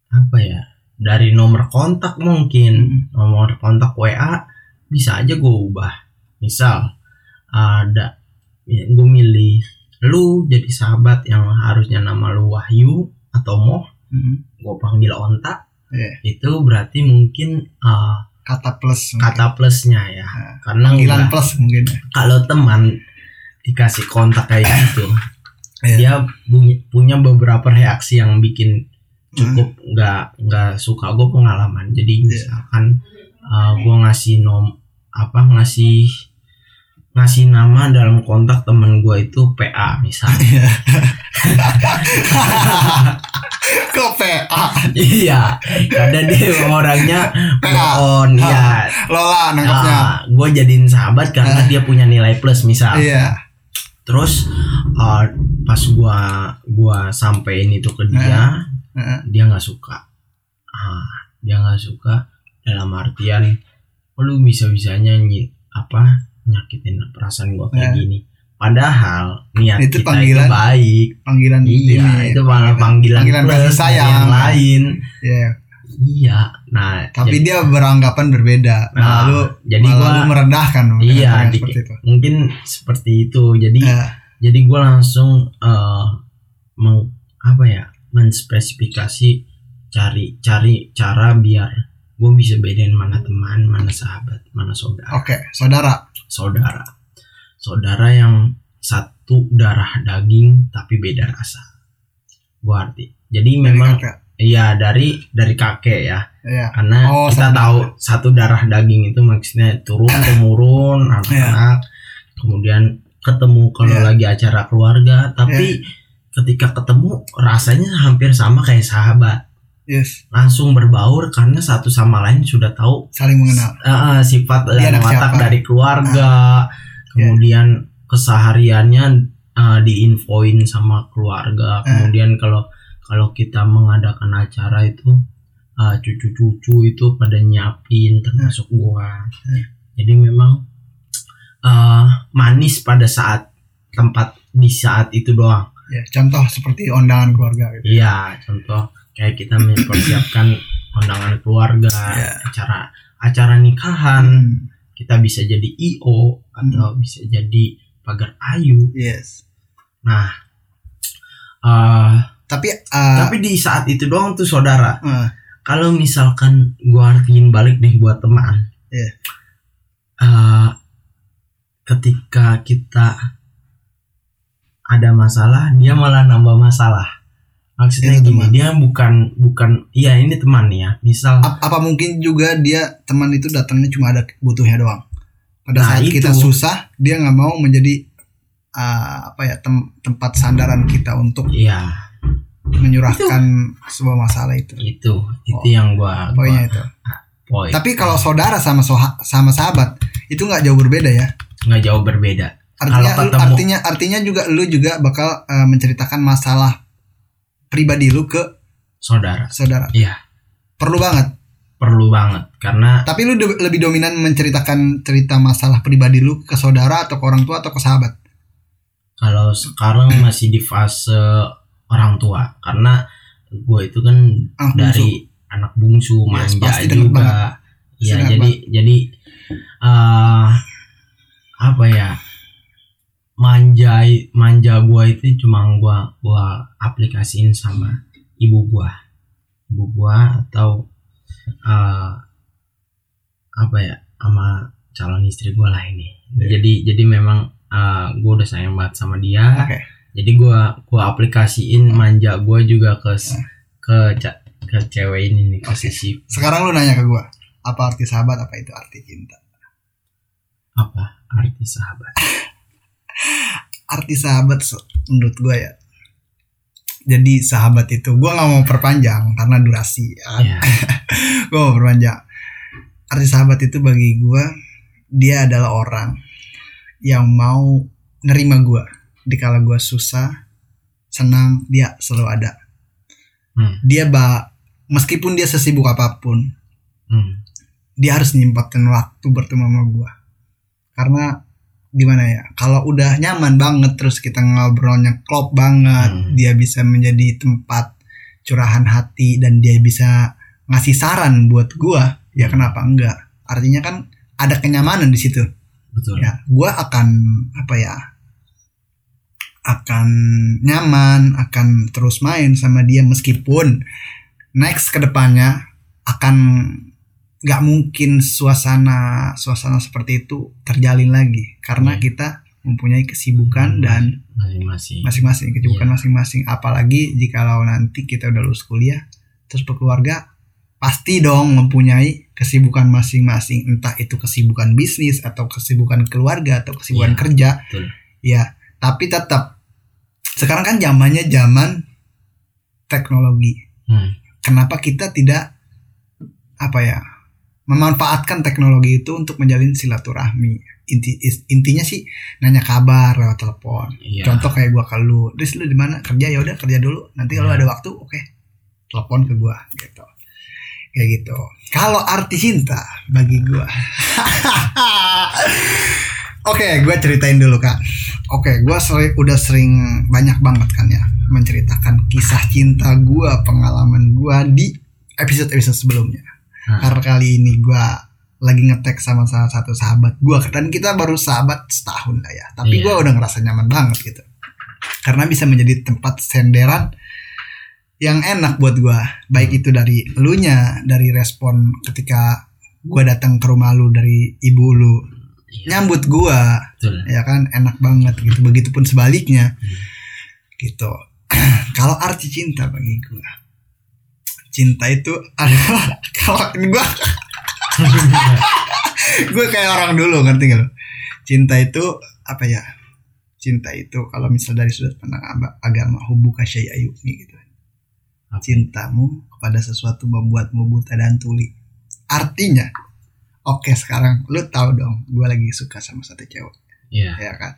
apa ya dari nomor kontak mungkin Mm. nomor kontak WA bisa aja gue ubah misal ada ya, gue milih lu jadi sahabat yang harusnya nama lu Wahyu atau Moh Mm. gue panggil Onta Iya. itu berarti mungkin eh, kata plus mungkin. kata plusnya ya Nah, karena panggilan udah- plus mungkin ya. kalau teman dikasih kontak kayak gitu Iya. dia punya, punya beberapa reaksi yang bikin Hmm. cukup nggak nggak suka gue pengalaman jadi Iya. misalkan uh, gue ngasih nom apa ngasih ngasih nama dalam kontak temen gue itu PA misalnya Kok PA? iya karena dia orangnya PA. on Ah. ya Lola nangkepnya. gue jadiin sahabat karena dia punya nilai plus misal Iya. terus uh, pas gua gua sampein itu ke dia dia nggak suka ah dia nggak suka dalam artian oh, lu bisa bisanya nyi apa nyakitin perasaan gua kayak Ya. gini padahal niat Itu kita panggilan itu baik Panggilan iya ini, itu panggilan panggilan, panggilan plus kasih sayang. yang lain Iya. iya nah Tapi jadi- dia beranggapan berbeda. Nah, Nah, lu jadi gua- lu merendahkan. Iya, di- seperti itu. mungkin seperti itu jadi Iya. jadi gue langsung eh meng, apa ya menspesifikasi cari cari cara biar gue bisa bedain mana teman mana sahabat mana saudara. Oke, saudara. saudara. Saudara yang satu darah daging tapi beda rasa. Gue arti. Jadi memang Kakak. iya dari dari kakek ya. Iya. karena Oh, kita satu tahu satu darah daging itu maksudnya turun temurun anak-anak. Kemudian ketemu kalau Iya. lagi acara keluarga. Tapi ketika ketemu rasanya hampir sama kayak sahabat Yes. langsung berbaur karena satu sama lain sudah tahu Saling mengenal. eh, sifat dan watak siapa? Ah. dari keluarga kemudian kesehariannya eh, diinfoin sama keluarga Ah. kemudian kalau kalau kita mengadakan acara itu eh, cucu-cucu itu pada nyiapin termasuk gua Hmm. jadi memang eh, manis pada saat tempat di saat itu doang Ya, contoh seperti undangan keluarga gitu. iya contoh kayak kita mempersiapkan undangan keluarga Iya. acara acara nikahan Hmm. kita bisa jadi io atau bisa jadi pagar ayu Yes. nah eh, Tapi uh, tapi di saat itu doang tuh saudara uh, kalau misalkan gua artiin balik deh buat teman Iya. eh, ketika kita ada masalah dia malah nambah masalah maksudnya Itu gini teman. dia bukan bukan iya ini teman ya misal ap- apa mungkin juga dia teman itu datangnya cuma ada butuhnya doang. Pada Nah, saat itu. kita susah, dia nggak mau menjadi uh, apa ya tem- tempat sandaran kita untuk iya menyurahkan sebuah masalah itu. itu itu Oh, yang gua, gua Poinnya itu. poin Tapi kalau saudara sama soha- sama sahabat itu nggak jauh berbeda ya. nggak jauh berbeda Artinya artinya artinya juga lu juga bakal uh, menceritakan masalah pribadi lu ke saudara saudara. iya Perlu banget. perlu banget karena Tapi lu lebih dominan menceritakan cerita masalah pribadi lu ke saudara atau ke orang tua atau ke sahabat? kalau sekarang masih di fase orang tua karena gue itu kan Ah, bungsu. dari anak bungsu manja denger juga ya jadi jadi eh apa ya manja manja gue itu cuma gue gua aplikasiin sama ibu gue ibu gue atau eh apa ya sama calon istri gue lah ini Iya. jadi jadi memang uh, gue udah sayang banget sama dia Oke. jadi gue gue aplikasiin manja gue juga ke s- ke ke cewek ini nih ke Oke. sisi Sekarang lu nanya ke gua, apa arti sahabat, apa itu arti cinta? apa arti sahabat Arti sahabat menurut gua ya. Jadi sahabat itu gua nggak mau perpanjang karena durasi. Ya. kan? ya Gua mau perpanjang. Arti sahabat itu bagi gua dia adalah orang yang mau nerima gua dikala gua susah, senang, dia selalu ada. hmm. Dia ba meskipun dia sesibuk apa pun, Hmm. dia harus menyempatkan waktu bertemu sama gua karena gimana ya kalau udah nyaman banget terus kita ngobrolnya klop banget Hmm. dia bisa menjadi tempat curahan hati dan dia bisa ngasih saran buat gua ya kenapa enggak? Artinya kan ada kenyamanan di situ. Betul. Ya gua akan apa ya akan nyaman akan terus main sama dia meskipun next ke depannya akan nggak mungkin suasana suasana seperti itu terjalin lagi karena Hmm. kita mempunyai kesibukan dan masing-masing masing-masing kesibukan Iya. masing-masing apalagi jikalau nanti kita udah lulus kuliah terus berkeluarga pasti dong mempunyai kesibukan masing-masing entah itu kesibukan bisnis atau kesibukan keluarga atau kesibukan Iya, kerja betul. ya tapi tetap sekarang kan zamannya zaman teknologi Hmm. kenapa kita tidak apa ya memanfaatkan teknologi itu untuk menjalin silaturahmi. Inti intinya sih nanya kabar lewat telepon. Iya. contoh kayak gua ke lu Riz lu di mana? Kerja ya udah kerja dulu. Nanti kalau Iya. ada waktu oke telepon ke gua gitu. Kayak gitu. Kalau arti cinta bagi gua. Oke gua ceritain dulu kak. Oke gua seri- udah sering banyak banget kan ya menceritakan kisah cinta gua pengalaman gua di episode episode sebelumnya Nah, karena kali ini gua lagi ngetek sama salah satu sahabat gua dan kita baru sahabat setahun lah ya. Tapi Iya. gua udah ngerasa nyaman banget gitu. Karena bisa menjadi tempat senderan yang enak buat gua. Baik itu dari elunya dari respon ketika gua datang ke rumah lu dari ibu lu. Iya, nyambut gua. Betul. ya kan? Enak banget gitu. Begitupun sebaliknya. Gitu. Kalau arti cinta bagi gua cinta itu adalah kalau gua gue kayak orang dulu ngerti gak lo cinta itu apa ya? Cinta itu kalau misal dari sudut pandang agama hubuka syai'ayumi gitu. Cintamu kepada sesuatu membuatmu buta dan tuli. Artinya oke sekarang lu tahu dong gue lagi suka sama satu cewek. Iya. ya kan?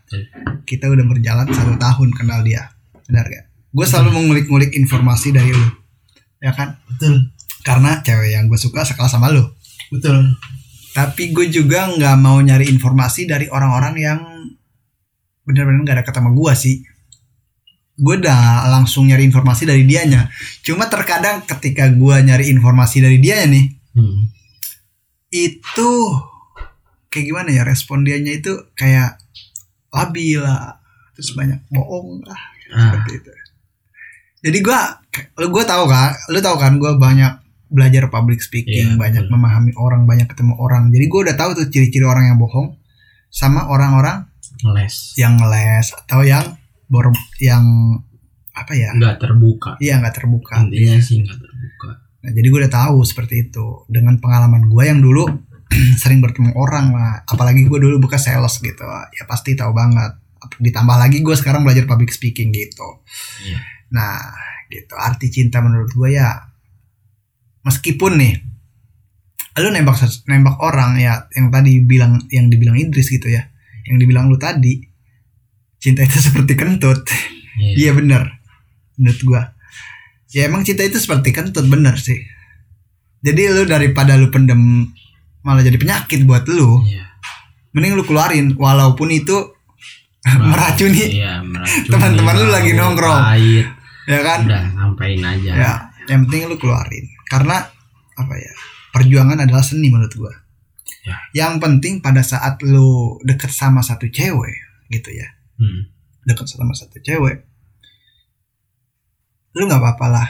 Kita udah berjalan satu tahun kenal dia. Benar gak gue selalu mengulik-ngulik informasi dari lu ya kan? Betul. karena cewek yang gue suka sekelas sama lu. Betul. tapi gue juga nggak mau nyari informasi dari orang-orang yang benar-benar nggak ada kata sama gue sih. Gue udah langsung nyari informasi dari dianya. Cuma terkadang ketika gue nyari informasi dari dia nih Hmm. itu kayak gimana ya respon dianya itu kayak labil lah. Terus banyak bohong lah Ah, seperti itu. Jadi gue lu gue tahu kan lu tahu kan gue banyak belajar public speaking Iya, banyak betul. memahami orang banyak ketemu orang jadi gue udah tahu tuh ciri-ciri orang yang bohong sama orang-orang ngeles. yang ngeles atau yang bor yang apa ya Nggak terbuka. iya nggak terbuka Intinya sih nggak terbuka. nah, jadi gue udah tahu seperti itu dengan pengalaman gue yang dulu sering bertemu orang lah apalagi gue dulu bekas sales gitu ya pasti tahu banget ditambah lagi gue sekarang belajar public speaking gitu Iya. Nah, gitu. Arti cinta menurut gue ya meskipun nih lu nembak nembak orang ya yang tadi bilang yang dibilang Idris gitu ya. Yang dibilang lu tadi cinta itu seperti kentut. Iya. Iya bener Menurut gua Ya emang cinta itu seperti kentut bener sih Jadi lu daripada lu pendem Malah jadi penyakit buat lu Iya. Mending lu keluarin Walaupun itu meracuni Iya, meracuni. Teman-teman lu lagi nongkrong. Pahit. Ya kan? Udah, sampain aja. ya yang penting lu keluarin. Karena apa ya perjuangan adalah seni menurut gua. Ya. yang penting pada saat lu deket sama satu cewek gitu ya. Hmm. deket sama satu cewek lu nggak apa-apa lah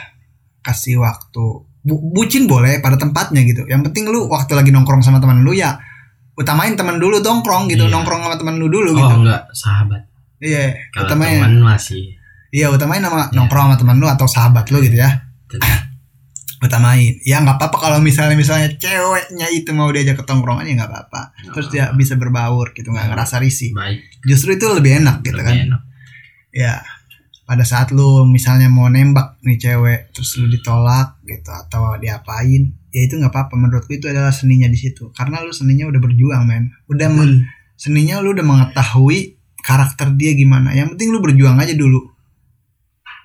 kasih waktu. Bu- bucin boleh pada tempatnya gitu. Yang penting lu waktu lagi nongkrong sama teman lu ya utamain teman dulu nongkrong gitu. Iya. nongkrong sama teman lu dulu oh gitu. enggak sahabat. Iya kalau utamain. teman masih iya utamain sama Iya. nongkrong sama teman lu atau sahabat lu gitu ya. Utamain. Ya nggak apa-apa kalau misalnya misalnya ceweknya itu mau diajak ke tongkrongan ya nggak apa-apa. Terus dia bisa berbaur gitu nggak ngerasa risih. Baik. Justru itu lebih enak gitu lebih kan. enak. Ya pada saat lu misalnya mau nembak nih cewek terus lu ditolak gitu atau diapain ya itu nggak apa-apa. Menurutku itu adalah seninya di situ. Karena lu seninya udah berjuang men. Udah men- seninya lu udah mengetahui karakter dia gimana. Yang penting lu berjuang aja dulu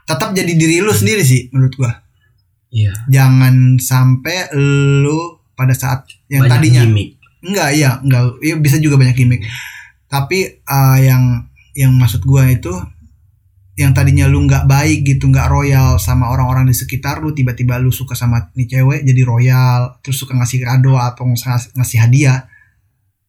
tetap jadi diri lu sendiri sih menurut gua iya jangan sampai lu pada saat yang banyak tadinya gimmick Enggak, iya, enggak. Iya bisa juga banyak gimmick. Tapi eh, yang yang maksud gua itu yang tadinya lu nggak baik gitu, nggak royal sama orang-orang di sekitar lu, tiba-tiba lu suka sama nih cewek jadi royal, terus suka ngasih kado atau ngasih, ngasih hadiah.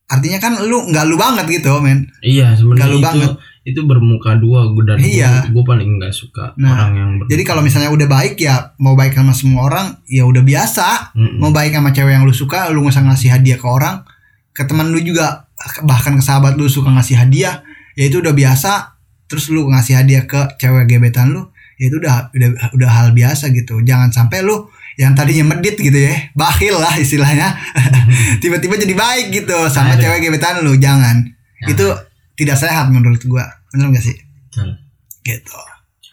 Artinya kan lu nggak lu banget gitu, men. iya sebenarnya itu banget. Itu bermuka dua gue dan Iya. gue paling nggak suka Nah, orang yang ber- Jadi kalau misalnya udah baik ya mau baik sama semua orang ya udah biasa. Mm-mm. Mau baik sama cewek yang lu suka, lu nggak usah ngasih hadiah ke orang. Ke teman lu juga bahkan ke sahabat lu suka ngasih hadiah, ya itu udah biasa. Terus lu ngasih hadiah ke cewek gebetan lu, ya itu udah udah udah hal biasa gitu. Jangan sampai lu yang tadinya medit gitu ya, bakhil lah istilahnya. Tiba-tiba jadi baik gitu sama Ada. cewek gebetan lu, jangan. Jangan. Itu tidak sehat menurut gua. Bener gak sih? Betul. Gitu.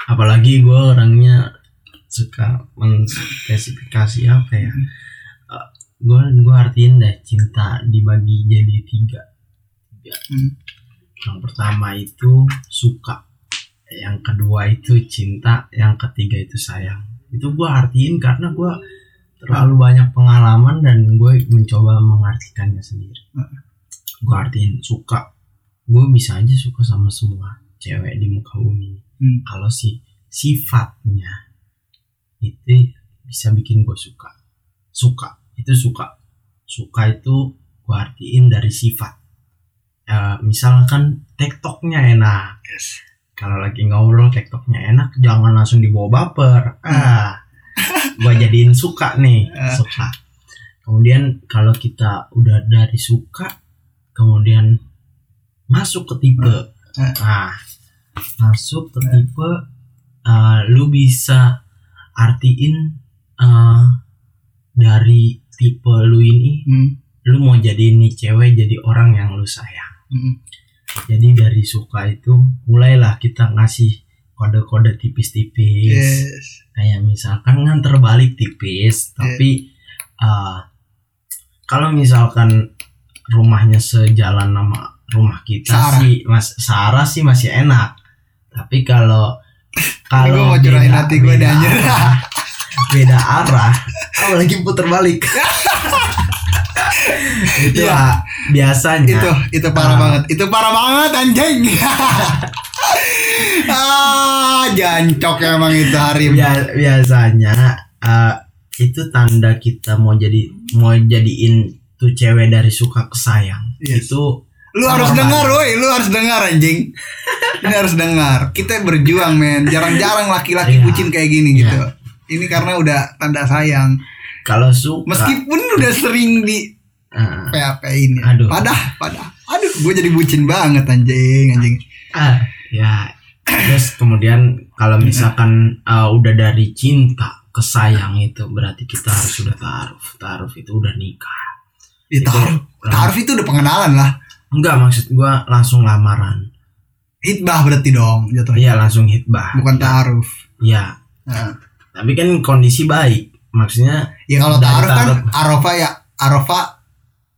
apalagi gue orangnya suka menspesifikasi apa ya gue gue artiin deh cinta dibagi jadi tiga tiga Hmm. yang pertama itu suka yang kedua itu cinta yang ketiga itu sayang itu gue artiin karena gue terlalu banyak pengalaman dan gue mencoba mengartikannya sendiri gue artiin suka gue bisa aja suka sama semua cewek di muka bumi. Hmm. kalau si sifatnya itu bisa bikin gue suka. Suka itu suka. Suka itu gue artiin dari sifat. Eh, misalkan tektoknya enak. Yes. kalau lagi ngobrol tektoknya enak jangan langsung dibawa baper. Ah gue jadiin suka nih Ah. suka. Kemudian kalau kita udah dari suka kemudian masuk ke tipe Ah. nah masuk ke tipe uh, lu bisa artiin uh, dari tipe lu ini Hmm. lu mau jadi nih cewek jadi orang yang lu sayang Hmm. jadi dari suka itu mulailah kita ngasih kode-kode tipis-tipis Yes. kayak misalkan nganter balik tipis tapi uh, kalau misalkan rumahnya sejalan sama rumah kita Sarah. sih mas Sarah sih masih enak. Tapi kalau kalau curahin hati dah, anjir. arah, beda arah. Apalagi puter balik. Itu ah, biasanya. Itu itu parah Ah. banget. Itu parah banget anjing. Ah jancok emang itu Harim. Bia- biasanya uh, itu tanda kita mau jadi mau jadiin tuh cewek dari suka ke sayang Yes. itu lu harus Sama. dengar woi. Lu harus dengar anjing. Ini harus dengar. Kita berjuang men. Jarang-jarang laki-laki Iya. bucin kayak gini gitu. Ini karena udah tanda sayang. Kalau suka meskipun udah sering di uh, PHP ini Aduh. padah padah aduh gue jadi bucin banget anjing anjing. Ah, ya. Terus kemudian kalau misalkan uh, udah dari cinta ke sayang itu berarti kita harus sudah taruh taruh itu udah nikah. Ya, taruh uh, taruh itu udah pengenalan lah enggak maksud gua langsung lamaran. Hitbah berarti dong jatuhnya. Iya langsung hitbah. Bukan taaruf. Ya Nah. tapi kan kondisi baik maksudnya Ya kalau taaruf kan arofa ya arofa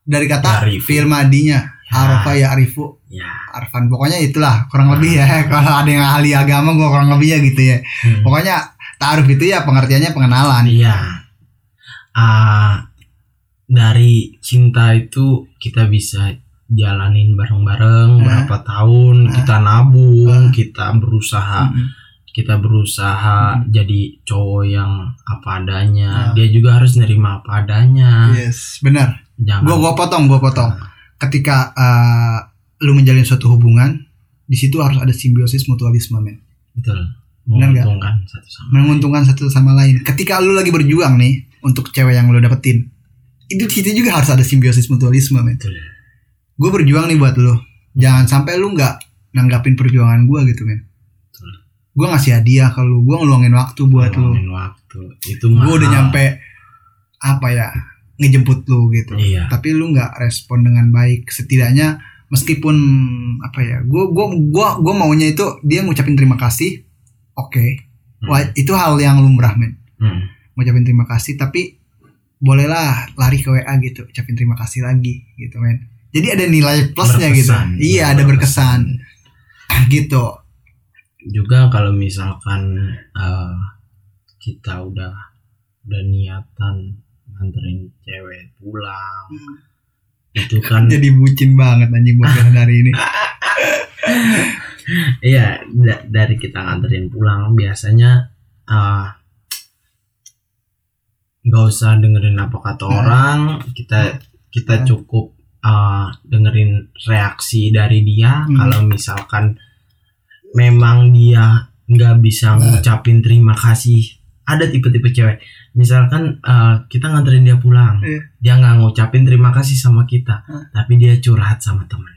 dari kata Ya'rifu. fi'il madinya. Ya. arofa ya arifu ya. Arfan pokoknya itulah kurang lebih ya. Kalau ada yang ahli agama gua kurang lebih ya gitu ya. Hmm. pokoknya taaruf itu ya pengertiannya pengenalan. Iya. Ah, dari cinta itu kita bisa jalanin bareng-bareng Eh. berapa tahun, Eh. kita nabung, Eh. kita berusaha, Mm-mm. kita berusaha jadi cowok yang apa adanya. Dia juga harus nerima apa adanya. yes benar Jangan gua gua potong gua potong Ah. ketika eh, lu menjalin suatu hubungan di situ harus ada simbiosis mutualisme men betul Benar menguntungkan satu sama menguntungkan satu sama lain ketika lu lagi berjuang nih untuk cewek yang lu dapetin itu di situ juga harus ada simbiosis mutualisme men betul. Gue berjuang nih buat lu. Jangan sampai lu nggak nanggapin perjuangan gue gitu men. Gue ngasih hadiah ke lu gue ngeluangin waktu buat lu. Ngomongin waktu. Itu gue udah nyampe apa ya ngejemput lu gitu. Iya. tapi lu nggak respon dengan baik. Setidaknya meskipun apa ya gue gua gua gua maunya itu dia ngucapin terima kasih oke. Hmm. Wah, itu hal yang lumrah men. Hmm. ngucapin terima kasih tapi bolehlah lari ke WA gitu ucapin terima kasih lagi gitu men jadi ada nilai plusnya gitu Berkesan. iya ada berkesan gitu juga kalau misalkan eh, kita udah udah niatan nganterin cewek pulang itu kan jadi bucin banget anjing buat hari ini iya da- dari kita nganterin pulang biasanya eh, nggak usah dengerin apa kata Hmm. orang kita kita Hmm. cukup eh, dengerin reaksi dari dia Hmm. kalau misalkan memang dia nggak bisa ngucapin terima kasih. Ada tipe-tipe cewek. Misalkan eh, kita nganterin dia pulang. Iya. dia nggak ngucapin terima kasih sama kita Hmm. tapi dia curhat sama temennya.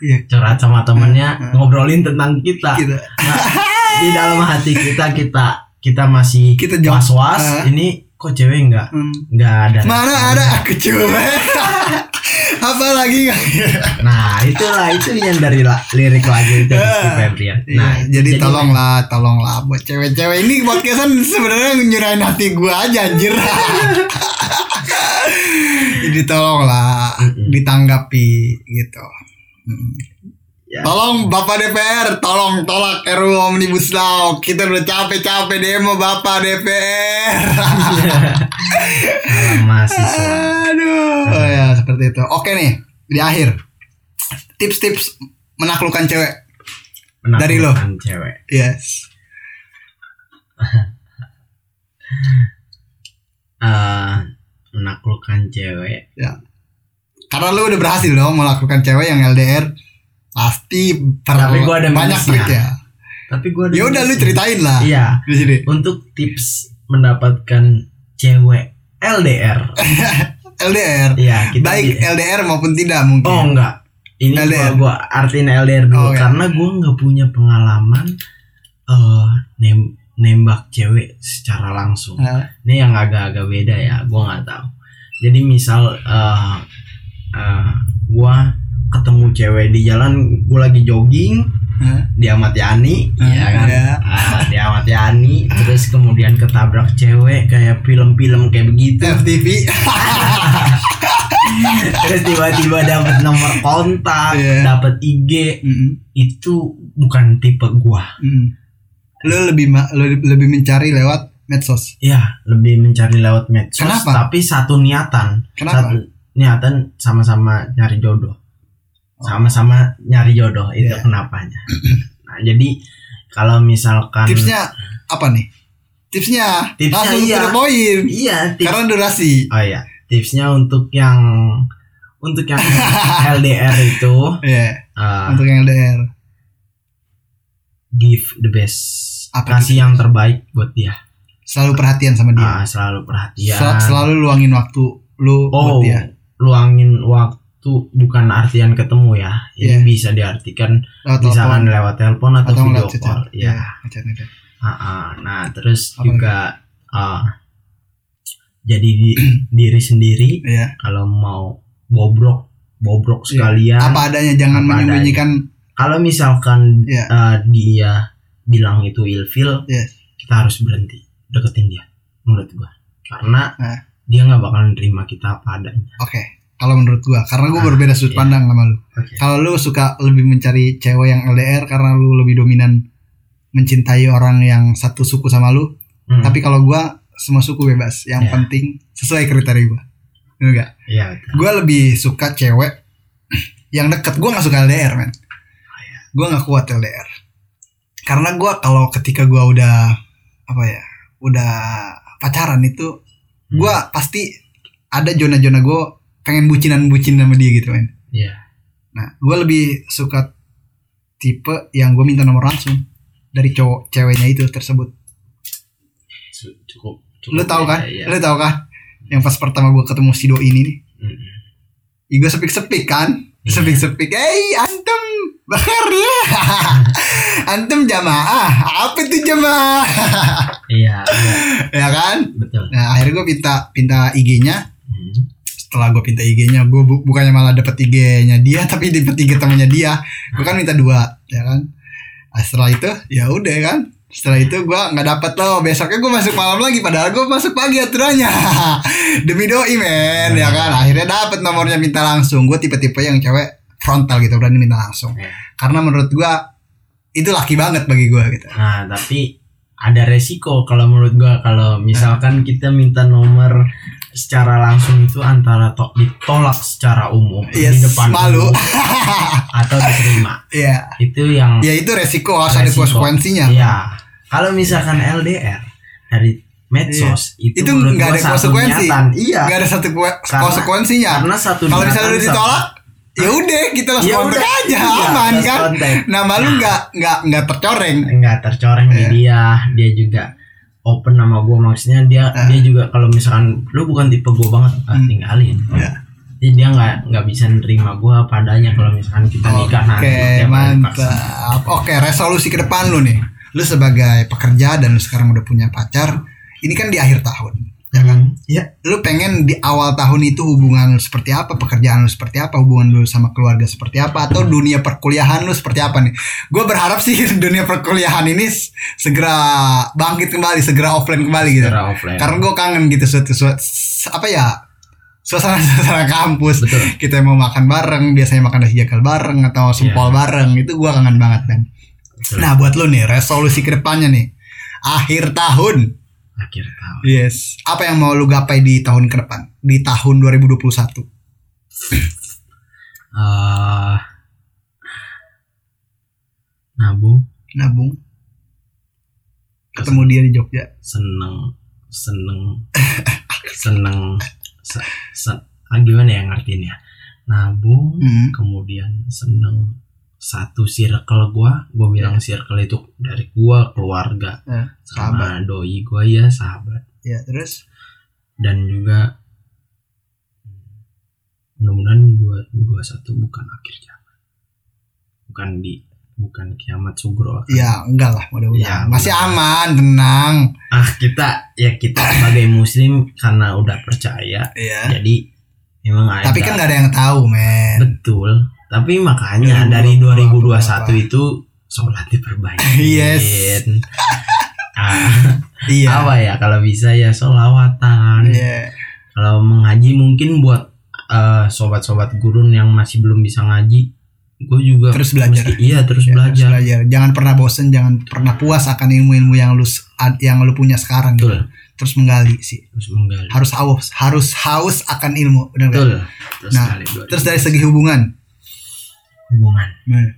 Iya. curhat sama temennya Hmm. ngobrolin tentang kita. Gitu di dalam hati kita kita kita masih Kita was was ini kok cewek nggak? Hmm. nggak ada. Mana ada? Aku coba apa lagi? Nah itulah itu yang dari la- lirik lagu itu Rizky Febrian. nah Iya, jadi, tolonglah tolonglah buat cewek-cewek. Ini podcastan sebenarnya nyurahin hati gua aja anjir. Jadi tolonglah ditanggapi gitu. Ya. Tolong Bapak DPR, tolong tolak RUU Omnibus Law. Kita udah capek-capek demo Bapak DPR. Mahasiswa Aduh, oh ya seperti itu. Oke nih, di akhir tips-tips menaklukkan cewek. Dari lo. Menaklukkan cewek Yes. Eh, menaklukkan cewek Karena lu udah berhasil dong melakukan cewek yang LDR pasti Tapi gua ada banyak minusnya. trik ya. tapi gue Ya udah lu ceritain lah iya di sini. untuk tips mendapatkan cewek LDR LDR. iya kita Baik di- LDR maupun tidak mungkin. Oh enggak. Ini LDR. gua, gua artiin LDR dulu Oh, iya. karena gua nggak punya pengalaman eh nem nembak cewek secara langsung. Nah, Ini yang agak-agak beda ya, gua nggak tahu. Jadi misal eh eh, gua ketemu cewek di jalan, gua lagi jogging, nah, dia Ahmad Yani, Ah, ya kan? iya. Ah, dia Ahmad Yani, terus kemudian ketabrak cewek kayak film-film kayak begitu. FTV. terus tiba-tiba dapat nomor kontak, Iya. dapat IG, Mm-mm. itu bukan tipe gua. Mm. Lu lebih ma- lu lebih mencari lewat medsos. Ya, lebih mencari lewat medsos. Kenapa? Tapi satu niatan. Kenapa? Satu niatan sama-sama nyari jodoh. Sama-sama nyari jodoh itu Iya. kenapanya. Nah, jadi kalau misalkan Tipsnya apa nih? Tipsnya, Tipsnya langsung iya. point. Iya, tips. Karena durasi. Oh iya, tipsnya untuk yang untuk yang LDR itu Iya, uh, untuk yang LDR. give the best. Apa Kasih yang terbaik buat dia. Selalu perhatian sama dia. Ah, selalu perhatian. Sel- selalu luangin waktu lu buat Oh, dia. luangin waktu bukan artian ketemu ya. Ini Iya. bisa diartikan Lewat misalkan telepon lewat telepon atau, atau video call. Ya. ngechat, ngechat. Ah, ah. Nah, terus Apa juga ah, jadi di- diri sendiri Iya. kalau mau bobrok, bobrok Iya. sekalian. Apa adanya jangan Apa menyembunyikan Kalau misalkan Iya. ah, dia bilang itu ilfil, Iya. kita harus berhenti deketin dia menurut gua. Karena Nah. dia nggak bakalan terima kita apa adanya. Oke. Kalau menurut gua, karena gua Ah, berbeda sudut iya. pandang sama lu. Oke. Kalau lu suka lebih mencari cewek yang LDR karena lu lebih dominan mencintai orang yang satu suku sama lu. Hmm. Tapi kalau gua semua suku bebas. Yang Iya. penting sesuai kriteria gua. Bener gak? Iya, betul. Gua lebih suka cewek yang deket. Gua nggak suka LDR, men. Gua nggak kuat LDR. Karena gua kalau ketika gua udah apa ya, udah pacaran itu, gua pasti ada zona-zona gua pengen bucinan-bucin sama dia gitu, men. Iya. Nah, gue lebih suka tipe yang gue minta nomor langsung dari cowok ceweknya itu tersebut. Cu- Cukup. cukup Lu tahu kan? Iya. Lu tahu kan? Yang pas pertama gue ketemu si doi ini nih, Mm-mm. gue sepik-sepik kan Iya. sepik-sepik eh antum bakar ya antum jamaah apa itu jamaah iya iya ya kan betul nah akhirnya gue pinta pinta IG-nya. Setelah gue pinta IG-nya gue bu- bukannya malah dapet IG-nya dia tapi dapet IG temannya dia. Gue kan minta dua ya kan? Nah, setelah itu ya udah kan? Setelah itu gue nggak dapet loh. Besoknya gue masuk malam lagi padahal gue masuk pagi aturannya. Demi doi men ya kan? Akhirnya dapet nomornya minta langsung. Gue tipe-tipe yang cewek frontal gitu berani minta langsung. Iya. karena menurut gue itu laki banget bagi gue gitu. Nah, tapi ada resiko kalau menurut gua kalau misalkan kita minta nomor secara langsung itu antara to- ditolak secara umum Yes, di depan malu. umum atau diterima. Iya Itu yang ya itu resiko harus ada konsekuensinya Iya. Kalau misalkan LDR dari medsos itu, Itu menurut nggak ada konsekuensi. niatan. Iya. Nggak ada satu Karena- konsekuensinya Karena satu kalau misalnya ditolak ya udah kita lost Ya kontak aja iya, aman kan contact. nama lu nggak nggak nggak tercoreng nggak tercoreng di Iya. dia dia juga open sama gue maksudnya dia Ah. dia juga kalau misalkan lu bukan tipe gue banget ah, Hmm. tinggalin Iya. jadi dia nggak nggak bisa nerima gue padanya kalau misalkan kita nikah nanti Oke tiap hari dipaksa. mantap. Oke resolusi ke depan lu nih. Lu sebagai pekerja dan lu sekarang udah punya pacar. Ini kan di akhir tahun, ya kan? Ya, lu pengen di awal tahun itu hubungan lu seperti apa, pekerjaan lu seperti apa, hubungan lu sama keluarga seperti apa, atau dunia perkuliahan lu seperti apa nih? Gue berharap sih dunia perkuliahan ini segera bangkit kembali, segera offline kembali gitu. Secara offline. Karena gue kangen gitu suatu, suatu apa ya suasana-suasana kampus. Betul. Kita mau makan bareng biasanya makan nasi jakal bareng atau sempol bareng itu gua kangen banget kan nah buat lu nih resolusi ke depannya nih. Akhir tahun akhir tahun. Yes. Apa yang mau lu gapai di tahun ke depan? Di tahun 2021 Eh, nabung. Nabung. Ketemu dia di Jogja. Seneng seneng seneng se, se- ah, gimana ya ngertiin ya nabung Hmm. kemudian seneng satu circle gua gua bilang circle itu dari gua keluarga Ya, sama doi gua ya sahabat. Ya terus? Dan juga mudah-mudahan dua dua satu bukan akhir zaman. Bukan di bukan kiamat sugro ya enggak lah mudah-mudahan. Ya, masih mudah. aman tenang. Ah kita ya kita sebagai muslim karena udah percaya ya jadi memang ada. tapi kan nggak ada yang tahu men. Betul tapi makanya 2020 dari 2021 apa-apa. itu sholat diperbanyak Yes. ah, iya apa ya kalau bisa ya sholawatan Iya. kalau mengaji mungkin buat eh, sobat-sobat gurun yang masih belum bisa ngaji gue juga Terus belajar. mesti- iya terus Ya, belajar harus belajar. Jangan pernah bosen, jangan pernah puas akan ilmu-ilmu yang lu yang lu punya sekarang gitu. betul Terus menggali sih. terus menggali Harus haus, harus haus akan ilmu, benar betul terus Nah, sekali, Terus dari segi hubungan, hubungan Nah,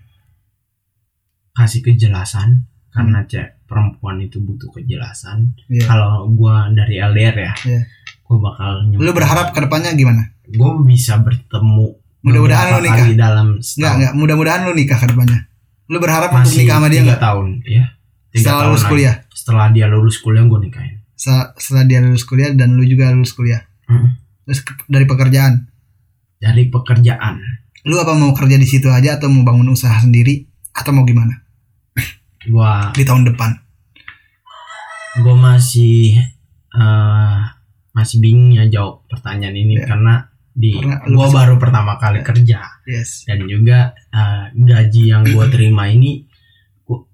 kasih kejelasan karena cek perempuan itu butuh kejelasan Hmm. iya. kalau gua dari LDR ya Iya. gua bakal lu berharap ke depannya gimana? gue bisa bertemu Mudah-mudahan lu nikah. dalam Enggak, setahun enggak. Mudah-mudahan lu nikah ke depannya. Lu berharap untuk masih nikah sama dia tiga enggak? tahun ya tiga Setelah tahun lulus lagi. kuliah. setelah dia lulus kuliah gue nikahin Se- Setelah dia lulus kuliah dan lu juga lulus kuliah. Mm. Terus dari pekerjaan, dari pekerjaan lu apa mau kerja di situ aja atau mau bangun usaha sendiri atau mau gimana gua di tahun depan? gue masih eh, masih bingung ya jawab pertanyaan ini Ya. karena di Karena masih- baru pertama kali Ya. kerja Yes. dan juga eh, gaji yang gue terima ini gua-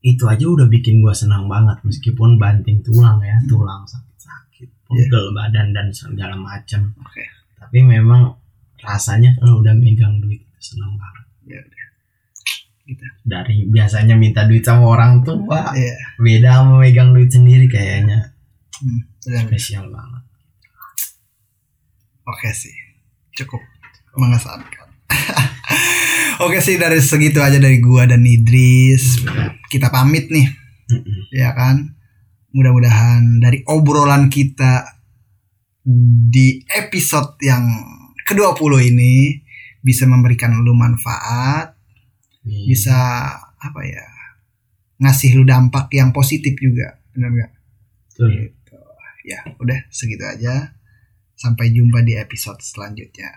itu aja udah bikin gue senang banget meskipun banting tulang ya tulang sakit-sakit pegel badan dan segala macam Oke. tapi memang rasanya kalau udah megang duit senang banget Ya udah. Gitu. dari biasanya minta duit sama orang tua Iya. beda sama megang duit sendiri kayaknya Hmm, benar. spesial banget Oke sih, cukup mengesankan. Oke sih dari segitu aja dari gua dan Idris. Kita pamit nih, Mm-mm. ya kan? Mudah-mudahan dari obrolan kita di episode yang ke-20 ini bisa memberikan lu manfaat, Iya. bisa apa ya? ngasih lu dampak yang positif juga. Benar nggak? Betul. Gitu. Ya, udah segitu aja. Sampai jumpa di episode selanjutnya.